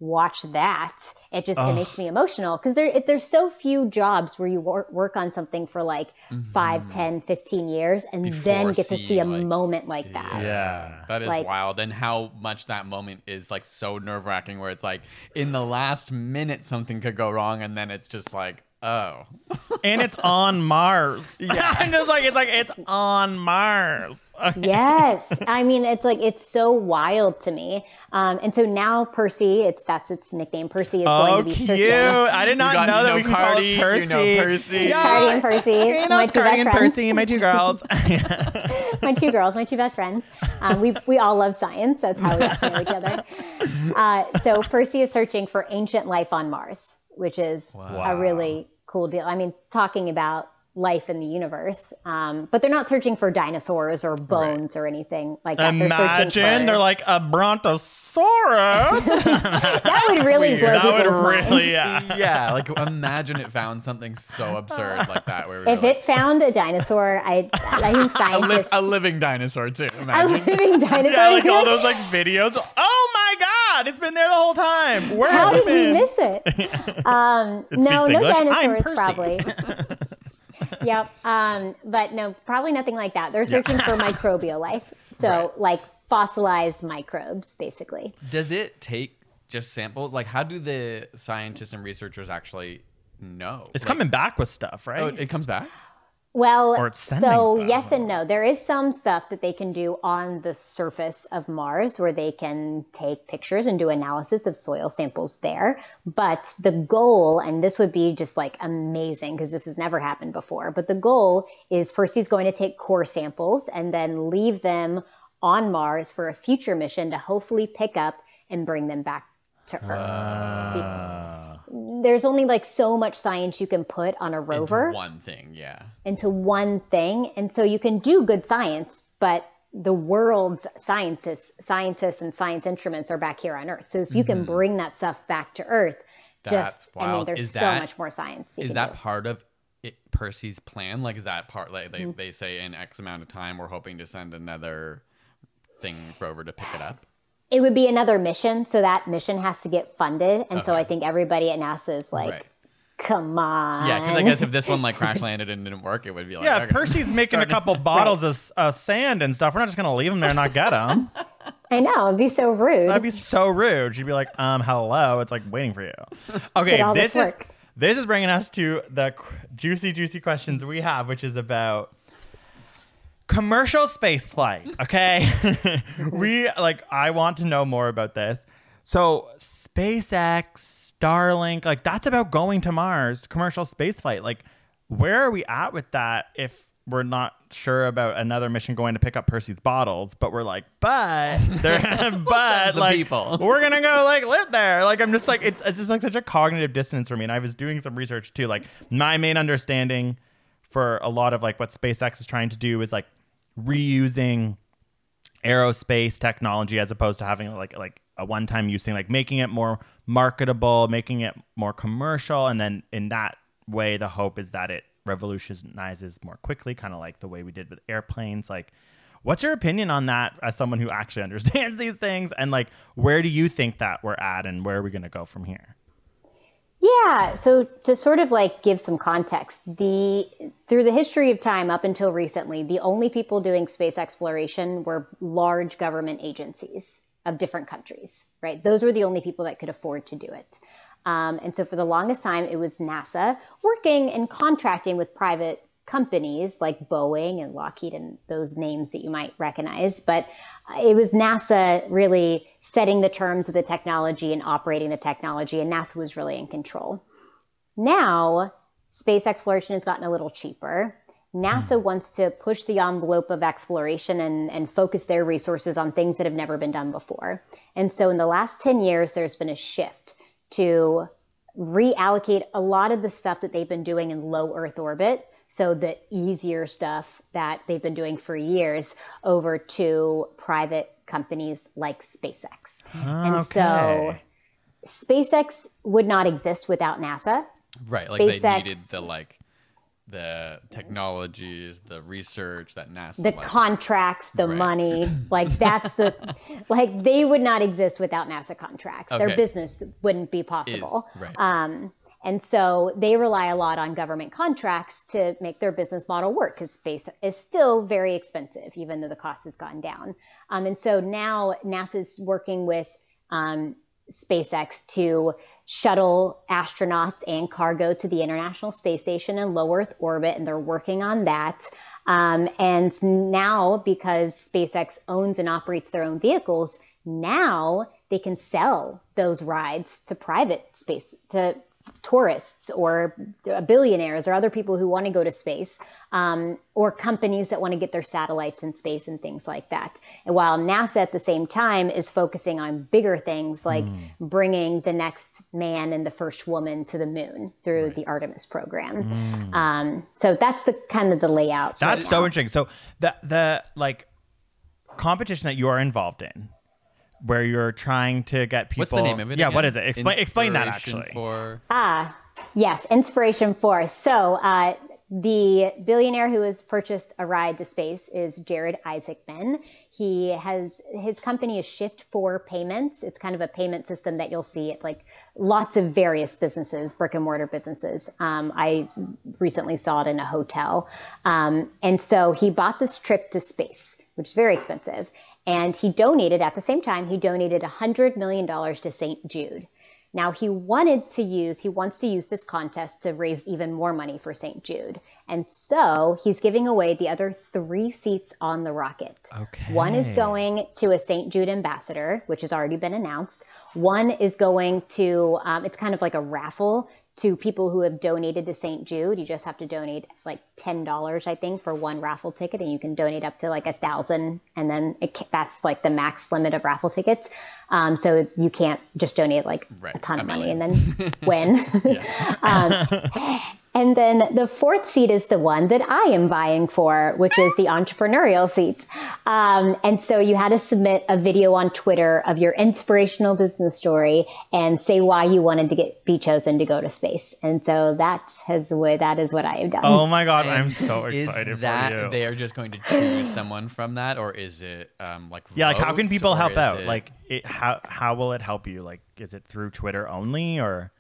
watch that it just it makes me emotional because there there's so few jobs where you wor- work on something for like five, ten, fifteen years and then Mm-hmm. Before get to see a like- moment like that Yeah. That is Like- wild, and how much that moment is like so nerve wracking. Where it's like in the last minute something could go wrong, and then it's just like, oh, and it's on Mars. Yeah, I'm just like it's like it's on Mars. yes i mean it's like it's so wild to me um, and so now percy it's that's its nickname percy is going Oh, to be cute! searching I did not got- know that know we can Cardi, call it you Percy. know Percy. Yeah. Cardi and Percy, You know, my it's two Cardi best and friends. Percy, my two girls. my two girls, my two best friends. Um, we, we all love science. That's how we got to know each other. Uh, so Percy is searching for ancient life on Mars, which is a really cool deal. I mean, talking about life in the universe. Um, but they're not searching for dinosaurs or bones or anything like that. They're Imagine for- they're like a brontosaurus. that would really weird. blow that would people's minds. yeah. yeah, like imagine it found something so absurd like that. Where we If like, it found a dinosaur, I, I think a, li- a living dinosaur too. a Imagine. living dinosaur. Yeah, like all those like videos. Oh my god, it's been there the whole time. Where How did it we miss it? Um, It no, no English. Dinosaurs, probably. Yep. Um, but no, probably nothing like that. They're searching for microbial life. So, Right. like fossilized microbes, basically. Does it take just samples? Like, how do the scientists and researchers actually know? It's Like, coming back with stuff, right? Oh, it comes back. Well, Or it's sending so yes and no. There is some stuff that they can do on the surface of Mars where they can take pictures and do analysis of soil samples there. But the goal, and this would be just like amazing because this has never happened before, but the goal is first he's going to take core samples and then leave them on Mars for a future mission to hopefully pick up and bring them back to Earth. Ah. There's only like so much science you can put on a rover Into one thing, yeah. into one thing. And so you can do good science, but the world's scientists, scientists and science instruments are back here on Earth. So if you can bring that stuff back to Earth, Mm-hmm. That's just I mean, there's Is so that- much more science. Is that do. part of it, Percy's plan? Like, is that part like Mm-hmm. they, they say in X amount of time we're hoping to send another thing rover to pick it up? It would be another mission, so that mission has to get funded. And so I think everybody at NASA is like, Right. come on. Yeah, because I guess if this one like crash landed and didn't work, it would be like yeah, okay. Percy's making a couple bottles of uh, sand and stuff. We're not just gonna leave them there and not get them. I know, it'd be so rude. That'd be so rude. She'd be like, um, hello. It's like waiting for you. Okay, this this is this is bringing us to the qu- juicy, juicy questions we have, which is about commercial space flight. Okay, we like. I want to know more about this. So SpaceX, Starlink, like that's about going to Mars. Commercial space flight. Like, where are we at with that? If we're not sure about another mission going to pick up Percy's bottles, but we're like, but but like, people. we're gonna go like live there. Like, I'm just like, it's, it's just like such a cognitive dissonance for me. And I was doing some research too. Like, my main understanding for a lot of like what SpaceX is trying to do is like reusing aerospace technology as opposed to having like like a one-time use thing like making it more marketable making it more commercial and then in that way the hope is that it revolutionizes more quickly kind of like the way we did with airplanes. Like what's your opinion on that as someone who actually understands these things? And like where do you think that we're at and where are we going to go from here Yeah, so to sort of like give some context, the through the history of time up until recently, the only people doing space exploration were large government agencies of different countries, right? Those were the only people that could afford to do it. Um, and so for the longest time, it was NASA working and contracting with private companies like Boeing and Lockheed and those names that you might recognize. But it was NASA really setting the terms of the technology and operating the technology, and NASA was really in control. Now, space exploration has gotten a little cheaper. NASA hmm. wants to push the envelope of exploration and, and focus their resources on things that have never been done before. And so, in the last 10 years, there's been a shift to reallocate a lot of the stuff that they've been doing in low Earth orbit. So, the easier stuff that they've been doing for years over to private companies like SpaceX. And so, SpaceX would not exist without NASA. Right, like they needed the like the technologies, the research that NASA the like, contracts, the Right. money, like that's the like they would not exist without NASA contracts. Their business wouldn't be is possible. right. Um, and so they rely a lot on government contracts to make their business model work because space is still very expensive, even though the cost has gone down. Um, and so now NASA's working with um, SpaceX to shuttle astronauts and cargo to the International Space Station in low Earth orbit, and they're working on that. Um, and now, because SpaceX owns and operates their own vehicles, now they can sell those rides to private space to tourists or billionaires or other people who want to go to space um, or companies that want to get their satellites in space and things like that. And while NASA at the same time is focusing on bigger things like bringing the next man and the first woman to the moon through the Artemis program. Um, so that's the kind of the layout. That's right so interesting. So the the like competition that you are involved in, where you're trying to get people. What's the name of it? Yeah, again? what is it? Explain explain that actually. For Ah, yes, Inspiration4. So, uh, the billionaire who has purchased a ride to space is Jared Isaacman. He has his company is Shift4 Payments. It's kind of a payment system that you'll see at like lots of various businesses, brick and mortar businesses. Um, I recently saw it in a hotel, um, and so he bought this trip to space, which is very expensive. And he donated at the same time. He donated $100 million to St. Jude. Now he wanted to use, he wants to use this contest to raise even more money for St. Jude. And so he's giving away the other three seats on the rocket. Okay. One is going to a St. Jude ambassador, which has already been announced. One is going to, um, it's kind of like a raffle to people who have donated to St. Jude. You just have to donate like $10, I think, for one raffle ticket, and you can donate up to like a thousand. And then it, that's like the max limit of raffle tickets. Um, so you can't just donate like Right, a ton of money and then win. um, and then the fourth seat is the one that I am vying for, which is the entrepreneurial seat. Um, and so you had to submit a video on Twitter of your inspirational business story and say why you wanted to get be chosen to go to space. And so that has what that is what I have done. Oh my god, I'm so excited is that for you. they are just going to choose someone from that, or is it um like yeah, like how can people help out? it- Like, it, how how will it help you? Like, is it through Twitter only or?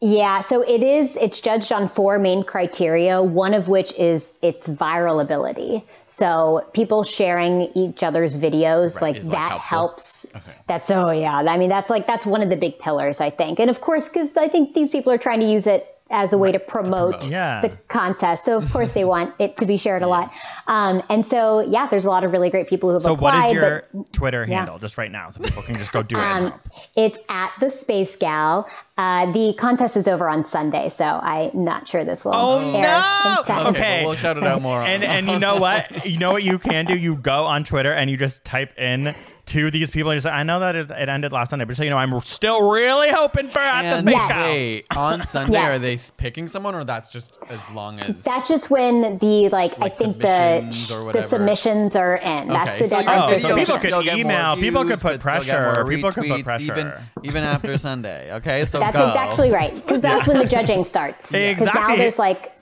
Yeah, so it is, it's judged on four main criteria, one of which is its viral ability. So people sharing each other's videos, Right, like is, like, that helpful. helps. That's, oh yeah. I mean, that's like, that's one of the big pillars, I think. And of course, because I think these people are trying to use it as a way to promote, promote. Yeah. the contest. So of course they want it to be shared a lot. Um, and so, yeah, there's a lot of really great people who have So applied. So what is your but Twitter yeah. handle just right now so people can just go do it? um, it's at the Space Gal. Uh, the contest is over on Sunday, so I'm not sure this will Oh, air no! Okay, Okay. well, we'll shout it out more. and and you know what? You know what you can do? You go on Twitter and you just type in to these people and you say, I know that it, it ended last Sunday, but just so you know, I'm still really hoping for at the space Yes. Gal. wait, on Sunday, Yes. are they picking someone, or that's just as long as That's just when the like, I think the submissions the submissions are in. That's the so deadline Oh, for so people submissions. could still get more email, people could put but still get pressure, more people could put retweets, pressure. even even after Sunday. Okay, so That's go. exactly right because that's when the judging starts. Because now there's like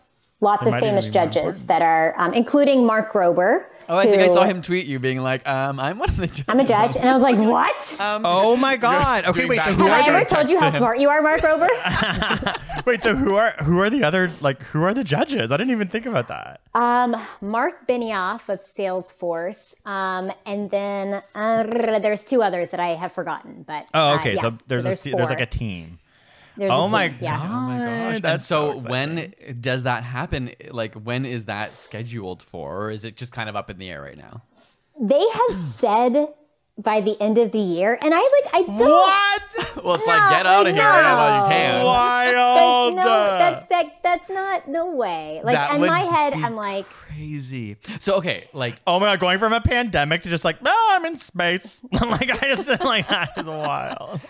lots It of famous judges that are, um, including Mark Rober. Oh, I think I saw him tweet you being like, um, "I'm one of the judges." I'm a judge, and I was like, "What? Um, Oh my god. Okay, wait, so who Have are I ever told you how him. smart you are, Mark Rober?" Wait, so who are who are the other like who are the judges? I didn't even think about that. Um, Mark Benioff of Salesforce, um, and then uh, there's two others that I have forgotten. But Oh, uh, okay. yeah. so there's a there's, se- there's like a team. There's oh, oh my yeah. god. Oh my gosh! And That's so, exciting. when does that happen? Like, when is that scheduled for, or is it just kind of up in the air right now? They have said by the end of the year, and I like I don't. What? Well, it's No, like get out of here right now while you no. can. Wild. no, that's that. That's not no way. Like That in my head, I'm like, Crazy. So okay, like Oh my god, going from a pandemic to just like, no, I'm in space. like I just like that is wild.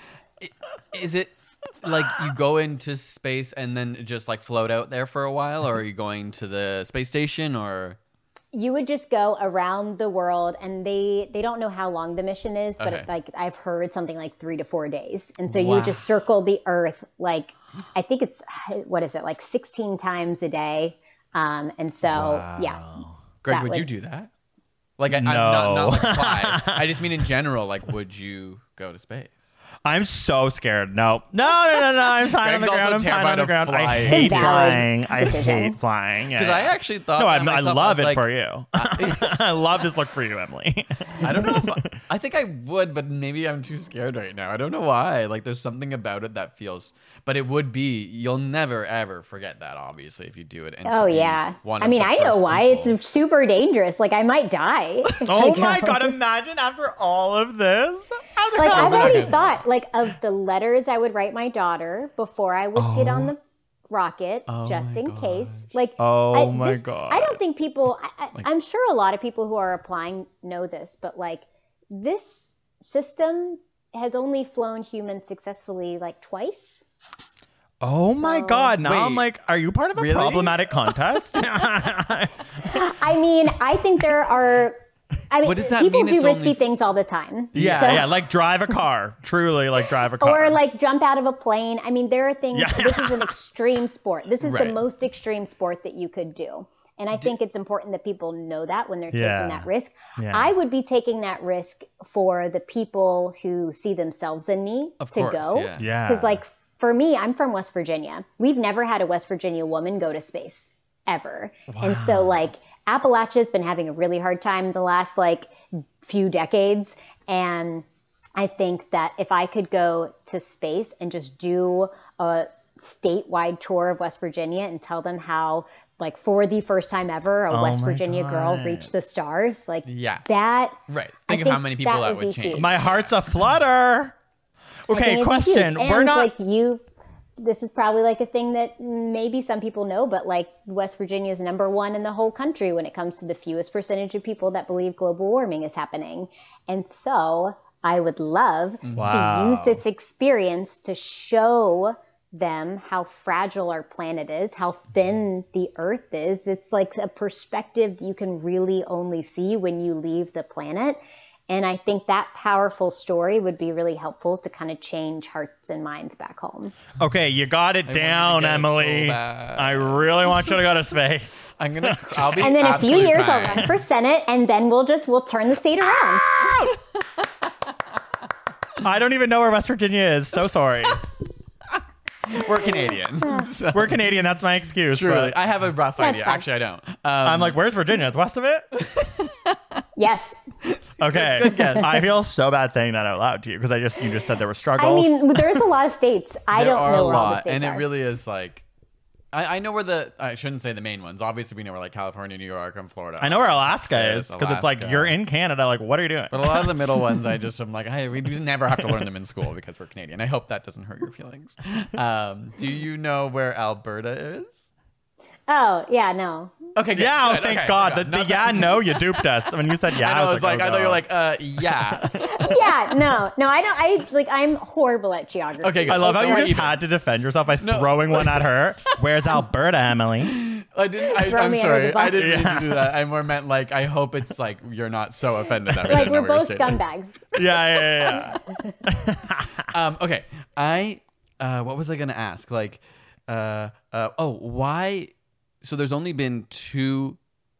is it like you go into space and then just like float out there for a while, or are you going to the space station, or you would just go around the world, and they they don't know how long the mission is, but Okay. it, like I've heard something like three to four days, and so you just circle the Earth like I think it's what is it like 16 times a day, um, and so yeah. Greg, That would, you do that? Like, I, I'm not, not like fly. I just mean in general. Like, would you go to space? I'm so scared. No, no, no, no, no. I'm fine on the ground. I'm fine on the of ground. I flying. It's a hate valid flying. I hate flying. Because Yeah, I actually thought no, I, that I myself. love was it like, for you. I love this look for you, Emily. I don't know if I, I think I would, but maybe I'm too scared right now. I don't know why. Like there's something about it that feels but it would be you'll never ever forget that obviously if you do it. And Oh yeah. I mean, I know why. people- It's super dangerous. Like I might die. oh my god! Imagine after all of this. After like all I've already thought like of the letters I would write my daughter before I would get on oh. the rocket, oh just in case. Like, Oh I, my this- God. I don't think people. I, I, I'm sure a lot of people who are applying know this, but like this system has only flown humans successfully like twice. Oh my So- god! Now I'm like, are you part of a really? problematic contest? I mean, I think there are. I mean, What does that people mean do it's risky only- things all the time. yeah, So- yeah, like drive a car. Truly, like drive a car. or like jump out of a plane. I mean, there are things. Yeah. This is an extreme sport. This is Right. the most extreme sport that you could do. And I think it's important that people know that when they're Yeah. taking that risk. Yeah. I would be taking that risk for the people who see themselves in me Of to course, go. yeah. yeah, Because, like, for me, I'm from West Virginia. We've never had a West Virginia woman go to space ever. And so, like, Appalachia's been having a really hard time the last, like, few decades. And I think that if I could go to space and just do a statewide tour of West Virginia and tell them how, like, for the first time ever, a Oh West Virginia girl reached the stars, like, Yeah. that. Right. I Think of how many people that that, would would change. huge. my heart's a flutter. Okay, question. We're not. like you. This is probably like a thing that maybe some people know, but like West Virginia is number one in the whole country when it comes to the fewest percentage of people that believe global warming is happening. And so I would love Wow. to use this experience to show them how fragile our planet is, how thin mm-hmm. the earth is. It's like a perspective you can really only see when you leave the planet. And I think that powerful story would be really helpful to kind of change hearts and minds back home. Okay, you got it want you to down, get it so Emily. I really want you to go to space. I'm gonna. I'll be. And then in a few absolutely years, I'll run for Senate, and then we'll just we'll turn the state around. I don't even know where West Virginia is. So sorry. We're Canadian. so- We're Canadian. That's my excuse. Truly, but I have a rough That's idea. fine. Actually, I don't. Um, I'm like, where's Virginia? It's west of it. Yes, Okay. I feel so bad saying that out loud to you because I just you just said there were struggles. I mean there's a lot of states. I there don't are know a where all the lot, states and are. it really is like. I, I know where the I shouldn't say the main ones. Obviously, we know where like California, New York, and Florida. I know where. Alaska Texas, is because it's like you're in Canada. Like, what are you doing? But a lot of the middle ones, I just am like, hey, we never have to learn them in school because we're Canadian. I hope that doesn't hurt your feelings. Um, do you know where Alberta is? oh yeah, no. Okay, good, yeah, oh, thank okay, God. okay. The, the yeah, no, you duped us. When you said yeah, I, know, I was like, oh, I thought you were like, uh, yeah. Yeah, no, no. I don't. I like. I'm horrible at geography. Okay, good. I love how you just even. had to defend yourself by throwing one at her. Where's Alberta, Emily? I didn't. I, I'm me under sorry. the I didn't mean to do that. I more meant like I hope it's like you're not so offended that we Like didn't know we're where your both state scumbags. Yeah, yeah, yeah. yeah. Um, okay, I uh, what was I gonna ask? Like, uh, uh, oh, why? So there's only been two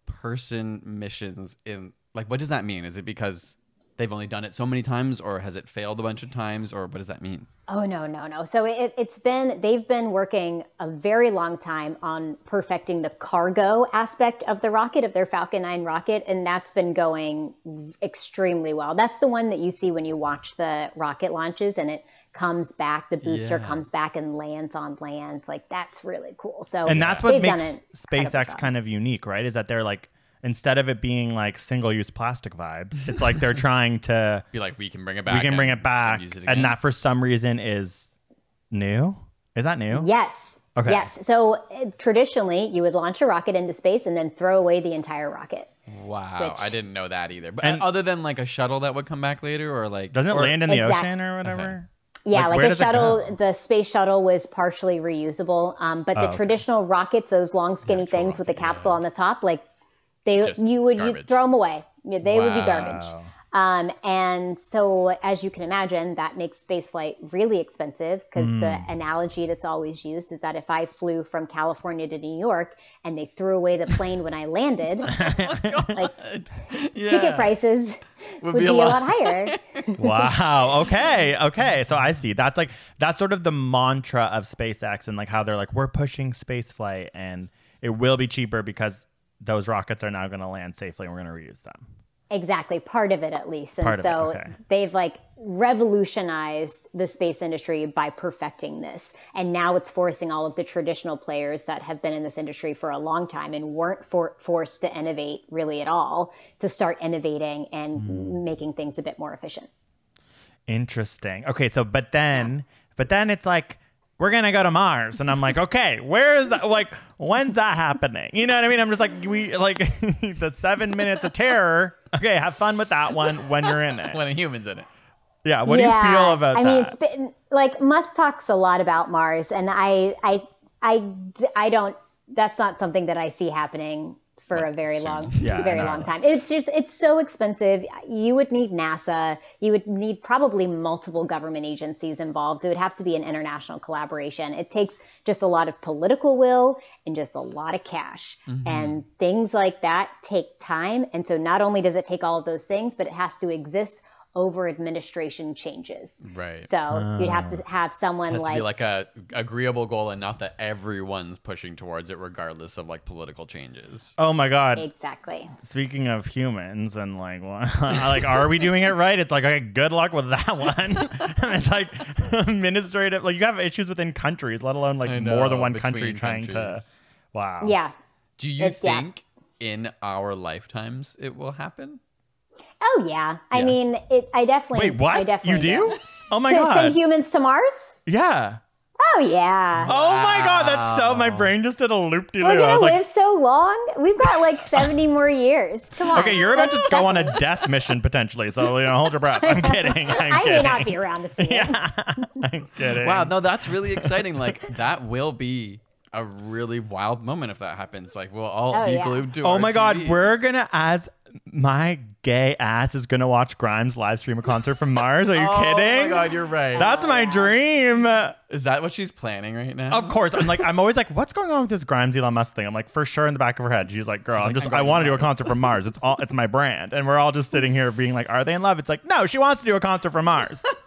person missions in. Like, what does that mean? Is it because they've only done it so many times, or has it failed a bunch of times, or what does that mean? Oh no, no, no. So it, it's been they've been working a very long time on perfecting the cargo aspect of the rocket of their Falcon 9 rocket, and that's been going extremely well. That's the one that you see when you watch the rocket launches, and it comes back. The booster Yeah. comes back and lands on land. Like that's really cool. So And that's what makes SpaceX kind of unique, right? Is that they're like instead of it being like single-use plastic vibes, it's like they're trying to Be like, we can bring it back. we can bring it back, and, it and that for some reason is new. Is that new? Yes. Okay. Yes. So uh, traditionally, you would launch a rocket into space and then throw away the entire rocket. Wow, which- I didn't know that either. But And- other than like a shuttle that would come back later, or like Doesn't it or- land in the Exact- ocean or whatever? Yeah, Like, like, a shuttle, the space shuttle was partially reusable. Um, but the okay. traditional rockets, those long, skinny things with the capsule on the top, like they, Just you would you throw them away. Yeah, They would be garbage. Um, and so, as you can imagine, that makes spaceflight really expensive because the Hmm. analogy that's always used is that if I flew from California to New York and they threw away the plane when I landed, like ticket prices would, be, a lot, higher. wow. Okay. Okay. So I see. That's like that's sort of the mantra of SpaceX and like how they're like we're pushing spaceflight and it will be cheaper because those rockets are now going to land safely and we're going to reuse them. Exactly, part of it at least. And of it, so okay. they've like revolutionized the space industry by perfecting this. And now it's forcing all of the traditional players that have been in this industry for a long time and weren't for- forced to innovate really at all to start innovating and Hmm. making things a bit more efficient. Interesting. Okay, so but then but then it's like we're gonna go to Mars, and I'm like, okay, where is that? Like, when's that happening? You know what I mean? I'm just like, we like the seven minutes of terror. Okay, have fun with that one when you're in it. when a human's in it. Yeah. What do you feel about I that? I mean, it's been like Musk talks a lot about Mars, and I, I, I, I don't. That's not something that I see happening for a very long, Yeah, very no. long time. It's just it's so expensive. You would need NASA. You would need probably multiple government agencies involved. It would have to be an international collaboration. It takes just a lot of political will and just a lot of cash. Mm-hmm. And things like that take time. And so not only does it take all of those things, but it has to exist over administration changes. Right. So you'd have to ah. have someone has like, to be like a agreeable goal and not that everyone's pushing towards it regardless of like political changes. oh my god. exactly. Speaking of humans and like, what, like, are we doing it right? It's like, okay, good luck with that one. it's like administrative. Like, you have issues within countries, let alone like I more than one between country trying to. Wow. Yeah. Do you It's- yeah. think in our lifetimes it will happen? Oh yeah. I Yeah. mean, it. I definitely. Wait, what? I definitely you do? Oh my To god. send humans to Mars? yeah. Oh yeah. Oh my god, that's so. My brain just did a loop de loop. We're gonna live like, so long. We've got like seventy more years. Come on. okay, you're about to go on a death mission potentially, so you know, hold your breath. I'm kidding. I'm I kidding. may not be around to see it. I'm kidding. Wow, no, that's really exciting. like that will be a really wild moment if that happens. Like we'll all Oh, be yeah. glued to Oh our my god, we're gonna as my gay ass is gonna watch Grimes live stream a concert from Mars. Are you Oh kidding? my god, you're right. That's my dream. Is that what she's planning right now? Of course, I'm like, I'm always like, what's going on with this Grimes Elon Musk thing? I'm like, for sure in the back of her head, she's like, girl, I'm like, just, I'm I want to do a concert from Mars. It's all, it's my brand, and we're all just sitting here being like, are they in love? It's like, no, she wants to do a concert from Mars.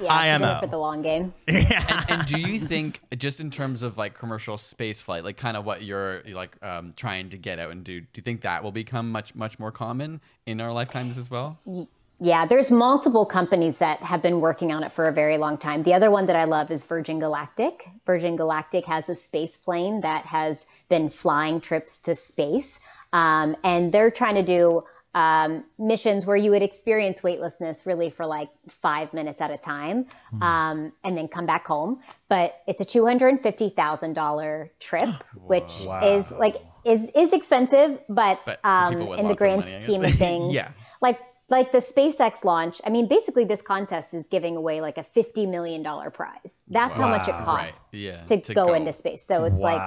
Yeah, she's in it IMO. for the long game. Yeah. and do you think just in terms of like commercial space flight like kind of what you're like um, trying to get out and do do you think that will become much much more common in our lifetimes as well Yeah, there's multiple companies that have been working on it for a very long time. The other one that I love is Virgin Galactic. Virgin Galactic has a space plane that has been flying trips to space. Um, and they're trying to do um, missions where you would experience weightlessness really for like five minutes at a time um, and then come back home. But it's a $250,000 trip, which is like, is, is expensive, but, But um, in the lots of grand money, scheme of things, Yeah. like like the SpaceX launch. I mean, basically, this contest is giving away like a fifty million dollar prize. That's how much it costs Right. Yeah, to, to go, go. into space. So it's like,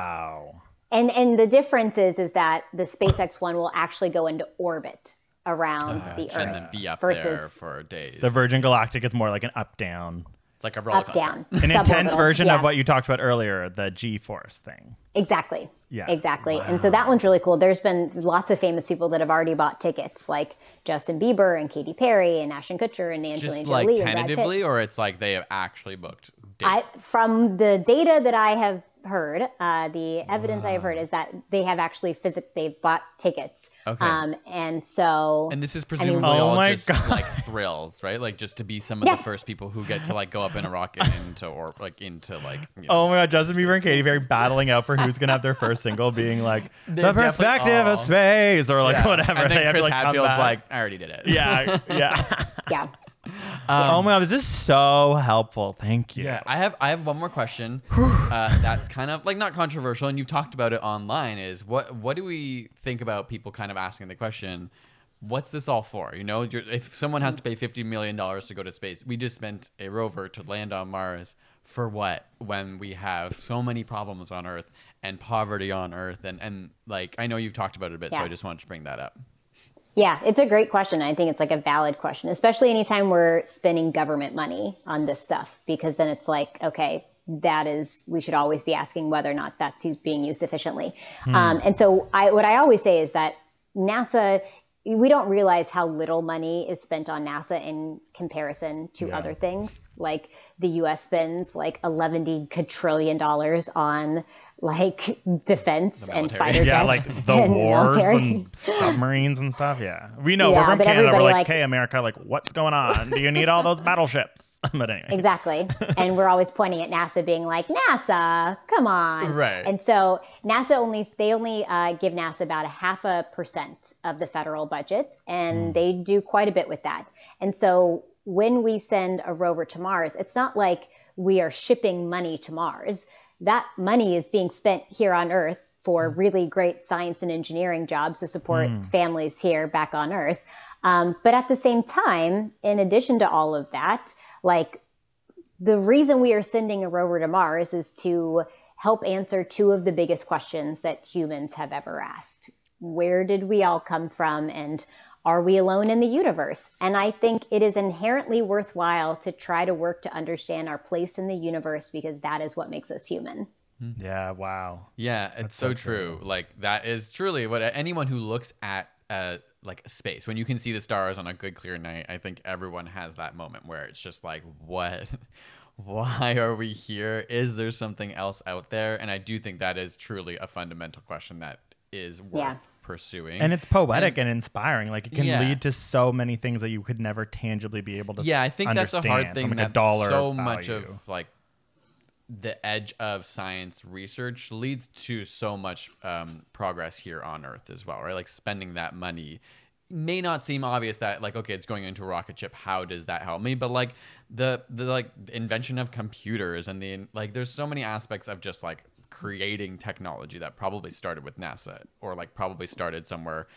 and and the difference is is that the SpaceX one will actually go into orbit around uh, the Earth and then be up there versus for days The Virgin Galactic is more like an up down, it's like a roller up coaster down, an intense version Yeah. of what you talked about earlier, the G Force thing. Exactly. Yeah. Exactly. And so that one's really cool. There's been lots of famous people that have already bought tickets, like Justin Bieber and Katy Perry and Ashton Kutcher and Angelina just like and Brad Pitt. tentatively or it's like they have actually booked I, from the data that I have heard, uh, the evidence I have heard is that they have actually physic they've bought tickets. Okay. Um, and so and this is presumably Oh all my just God. like thrills, right? Like just to be some of Yeah. the first people who get to like go up in a rocket into or like into like you know, Oh my god, Justin Bieber and Katy Perry battling out for who's gonna have their first single, being like the perspective oh. of space, or like Yeah. whatever. And They then have to, Chris like, Hadfield's like, I already did it. yeah, yeah. yeah. Oh my god, this is so helpful. Thank you. Yeah, I have I have one more question. uh, that's kind of like not controversial, and you've talked about it online. Is what what do we think about people kind of asking the question? What's this all for? You know, you're, if someone has to pay fifty million dollars to go to space, we just spent a rover to land on Mars for what? When we have so many problems on Earth and poverty on Earth, and and like I know you've talked about it a bit, so I just wanted to bring that up. Yeah, it's a great question. I think it's like a valid question, especially anytime we're spending government money on this stuff, because then it's like, okay, that is, we should always be asking whether or not that's being used efficiently. Um, and so, I, what I always say is that NASA, we don't realize how little money is spent on NASA in comparison to other things. Like the US spends like 11 quadrillion dollars on like defense and military. fighter Yeah, jets like the and wars military. and submarines and stuff. Yeah, we know Yeah, we're from but Canada. We're like, like- hey, America, like, what's going on? Do you need all those battleships? but anyway, Exactly. and we're always pointing at NASA being like, NASA, come on. Right. And so NASA only, they only uh, give NASA about a half a percent of the federal budget, and they do quite a bit with that. And so when we send a rover to Mars, it's not like we are shipping money to Mars. That money is being spent here on Earth for really great science and engineering jobs to support families here back on Earth. Um, but at the same time, in addition to all of that, like the reason we are sending a rover to Mars is to help answer two of the biggest questions that humans have ever asked. Where did we all come from? And are we alone in the universe? And I think it is inherently worthwhile to try to work to understand our place in the universe because that is what makes us human. yeah, wow. Yeah, it's so, true. Like that is truly what anyone who looks at uh like space when you can see the stars on a good clear night. I think everyone has that moment where it's just like, what? Why are we here? Is there something else out there? And I do think that is truly a fundamental question that is worth Yeah. Pursuing. And it's poetic and, inspiring. Like it can Yeah. lead to so many things that you could never tangibly be able to. yeah, I think that's a hard thing. from, like, that a dollar so much of like the edge of science research leads to so much um, progress here on Earth as well, right? Like spending that money may not seem obvious that like okay it's going into a rocket ship how does that help me but like the the like invention of computers and the like there's so many aspects of just like creating technology that probably started with NASA or like probably started somewhere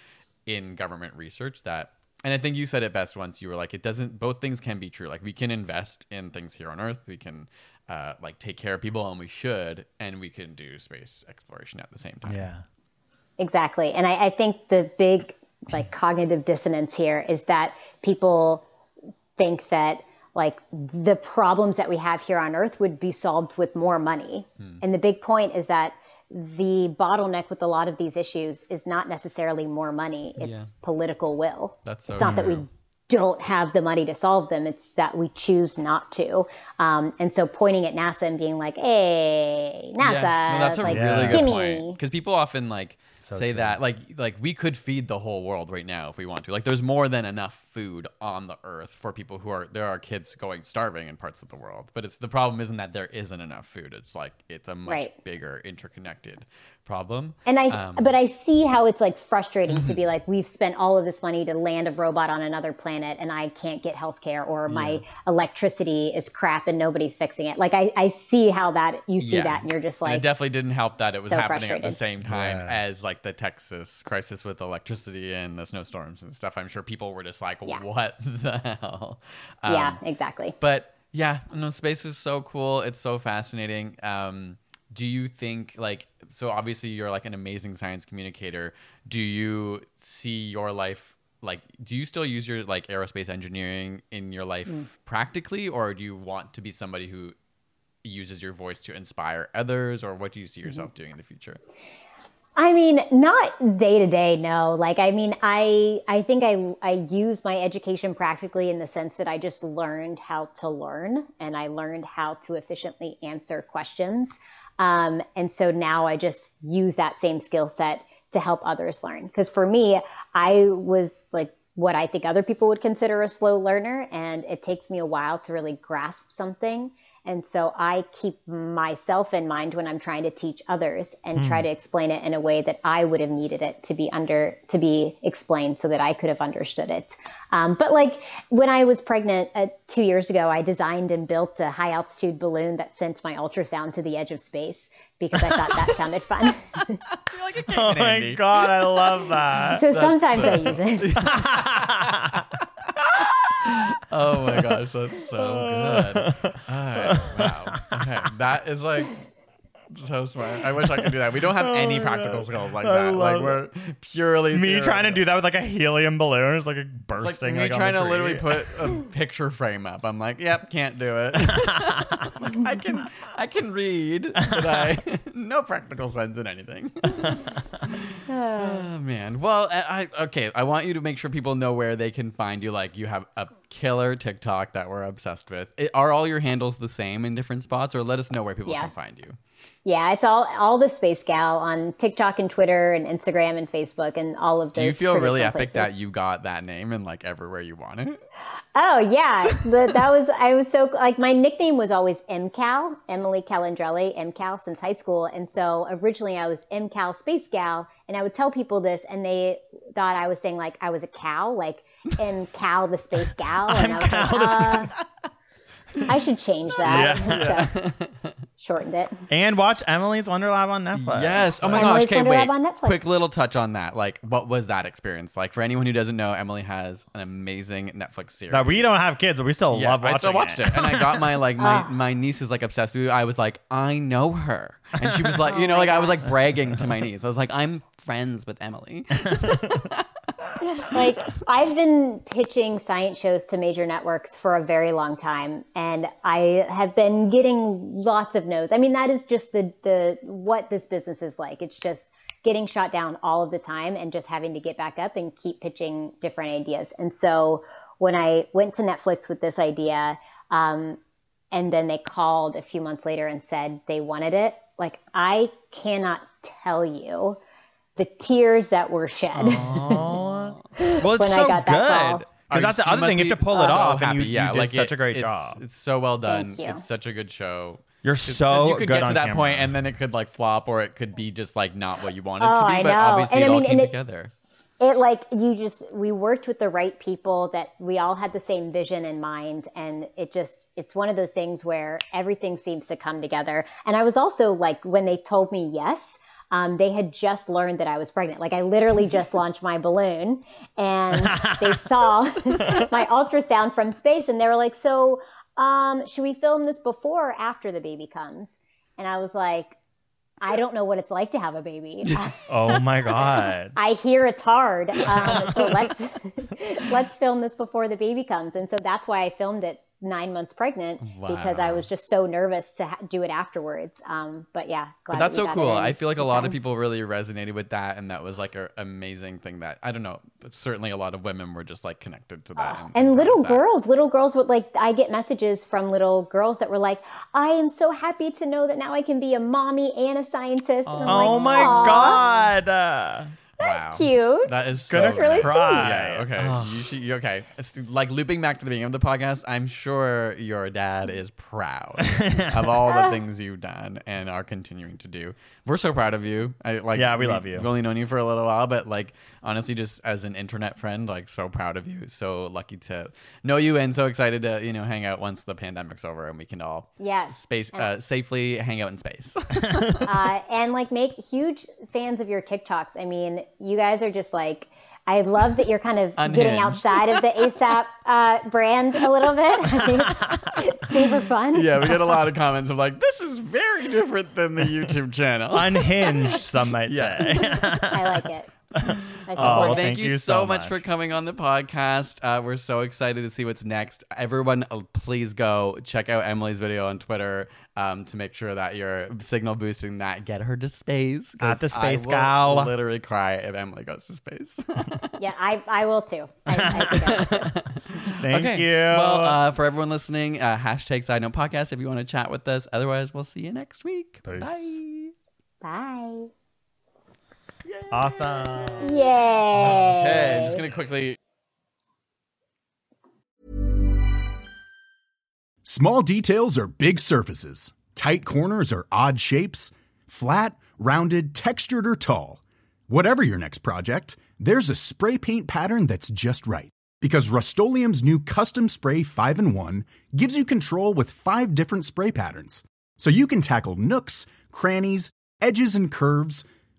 in government research that and I think you said it best once you were like it doesn't both things can be true like we can invest in things here on earth we can uh, like take care of people and we should and we can do space exploration at the same time Yeah. Exactly. And I, I think the big like cognitive dissonance here is that people think that like the problems that we have here on earth would be solved with more money. Hmm. And the big point is that the bottleneck with a lot of these issues is not necessarily more money, it's political will. That's so it's not that we true. Don't have the money to solve them. It's that we choose not to. Um, and so pointing at NASA and being like, hey, NASA, Yeah, no, that's a like, really good gimme. point. Because people often like say that like like we could feed the whole world right now if we want to. Like there's more than enough food on the earth for people who are there are kids going starving in parts of the world. But it's the problem isn't that there isn't enough food. It's like it's a much Right. bigger interconnected problem. And I, Um, but I see how it's like frustrating to be like, we've spent all of this money to land a robot on another planet and I can't get healthcare or my electricity is crap and nobody's fixing it. Like, I, I see how that, you see Yeah. that and you're just And like, it definitely didn't help that it was so happening at the same time Yeah. as like the Texas crisis with electricity and the snowstorms and stuff. I'm sure people were just like, Yeah. "What the hell?" yeah, Um, exactly. but yeah, no, space is so cool. It's so fascinating. Um, do you think like so? Obviously, you're like an amazing science communicator. Do you see your life like? Do you still use your like aerospace engineering in your life Mm. practically, or do you want to be somebody who uses your voice to inspire others, or what do you see yourself Mm-hmm. doing in the future? I mean, not day to day, no. Like, I mean, I I think I I use my education practically in the sense that I just learned how to learn and I learned how to efficiently answer questions. Um, and so now I just use that same skill set to help others learn. Because for me, I was like what I think other people would consider a slow learner, and it takes me a while to really grasp something. And so I keep myself in mind when I'm trying to teach others and try to explain it in a way that I would have needed it to be under to be explained so that I could have understood it. Um, but like when I was pregnant uh, two years ago, I designed and built a high altitude balloon that sent my ultrasound to the edge of space because I thought that sounded fun. like Oh my god, I love that. so sometimes I use it. Oh my gosh, that's so uh. good. Alright, wow. Okay, that is like so smart. I wish I could do that. We don't have oh, any practical skills like that. Like we're purely Me trying to do that with like a helium balloon is like a It's bursting. like me like, on trying the to literally put a picture frame up. I'm like, yep, can't do it. Like, I can, I can read, but I no practical sense in anything. oh man. Well, I, I okay. I want you to make sure people know where they can find you. Like, you have a killer TikTok that we're obsessed with. I- Are all your handles the same in different spots, or let us know where people Yeah. can find you? Yeah, it's all all the Space Gal on TikTok and Twitter and Instagram and Facebook and all of those. Do you feel really epic places. that you got that name and like everywhere you want it? Oh yeah, the, that was I was so like my nickname was always MCal, Emily Calandrelli, MCal since high school, and so originally I was MCal Space Gal, and I would tell people this, and they thought I was saying like I was a cow, like MCal the Space Gal, and I was like, uh, I should change that. So shortened it. And watch Emily's Wonder Lab on Netflix. Yes. Oh my Emily's gosh. Okay, Wonder wait. Lab on Quick little touch on that. Like, what was that experience like? For anyone who doesn't know, Emily has an amazing Netflix series. That we don't have kids, but we still Yeah, love watching it. I still watched it. and I got my like my my niece is like obsessed with it. I was like, I know her, and she was like, you Oh know, like I was like bragging to my niece. I was like, I'm friends with Emily. like I've been pitching science shows to major networks for a very long time and I have been getting lots of no's. I mean that is just the the what this business is like. It's just getting shot down all of the time and just having to get back up and keep pitching different ideas. And so when I went to Netflix with this idea um, and then they called a few months later and said they wanted it, like I cannot tell you the tears that were shed. Well, it's When I so got good. Because that's the other thing. You have to pull it so off, and happy. you, you yeah, did like such it- a great it's, job. It's so well done. Thank you. It's such a good show. You're so you could good get to that camera. point, and then it could like flop, or it could be just like not what you wanted Oh, to be. I But know. obviously, And it I all mean, came and it- together. it like you just we worked with the right people that we all had the same vision in mind and it just it's one of those things where everything seems to come together and i was also like when they told me yes um, they had just learned that I was pregnant. Like I literally just launched my balloon, and they saw my ultrasound from space, and they were like, "So, um, should we film this before or after the baby comes?" And I was like, "I don't know what it's like to have a baby. Oh my god. I hear it's hard. Um, so let's let's film this before the baby comes. And so that's why I filmed it nine months pregnant because I was just so nervous to ha- do it afterwards. Um, but yeah, glad But that's that so cool. I feel like a lot of people really resonated with that, and that was like an amazing thing. That I don't know, but certainly a lot of women were just like connected to that. and proud little girls, little girls would like. I get messages from little girls that were like, "I am so happy to know that now I can be a mommy and a scientist." And Oh like, my "Aw, god. Uh, Wow. cute. That is so Gonna really cry. Yeah. Okay. You should. You, okay. It's like looping back to the beginning of the podcast. I'm sure your dad is proud of all the things you've done and are continuing to do. We're so proud of you. I like. Yeah, we love you. We've only known you for a little while, but like honestly, just as an internet friend, like so proud of you. So lucky to know you, and so excited to you know hang out once the pandemic's over and we can all Yes. space uh, safely hang out in space. uh, and like make huge fans of your TikToks. I mean, you guys are just like. I love that you're kind of getting outside of the ASAP uh, brand a little bit. I think it's super fun. yeah, we get a lot of comments of like, this is very different than the YouTube channel. unhinged, some might Yeah. say. I like it. I Oh. Well, well, thank, thank you, you so so much. for coming on the podcast. Uh, we're so excited to see what's next. Everyone, uh, please go check out Emily's video on Twitter um, to make sure that you're signal boosting that. Get her to space. At the space I will. Literally cry if Emily goes to space. Yeah, I, I will too. I, I think I will too. Thank okay. you. Well, uh, for everyone listening, uh, hashtag Side Note Podcast if you want to chat with us. Otherwise, we'll see you next week. Peace. Bye. Bye. Awesome. Yay. Okay, I'm just gonna quickly Small details are big surfaces. Tight corners are odd shapes. Flat, rounded, textured, or tall. Whatever your next project, there's a spray paint pattern that's just right. Because Rust new Custom Spray 5 in 1 gives you control with five different spray patterns. So you can tackle nooks, crannies, edges, and curves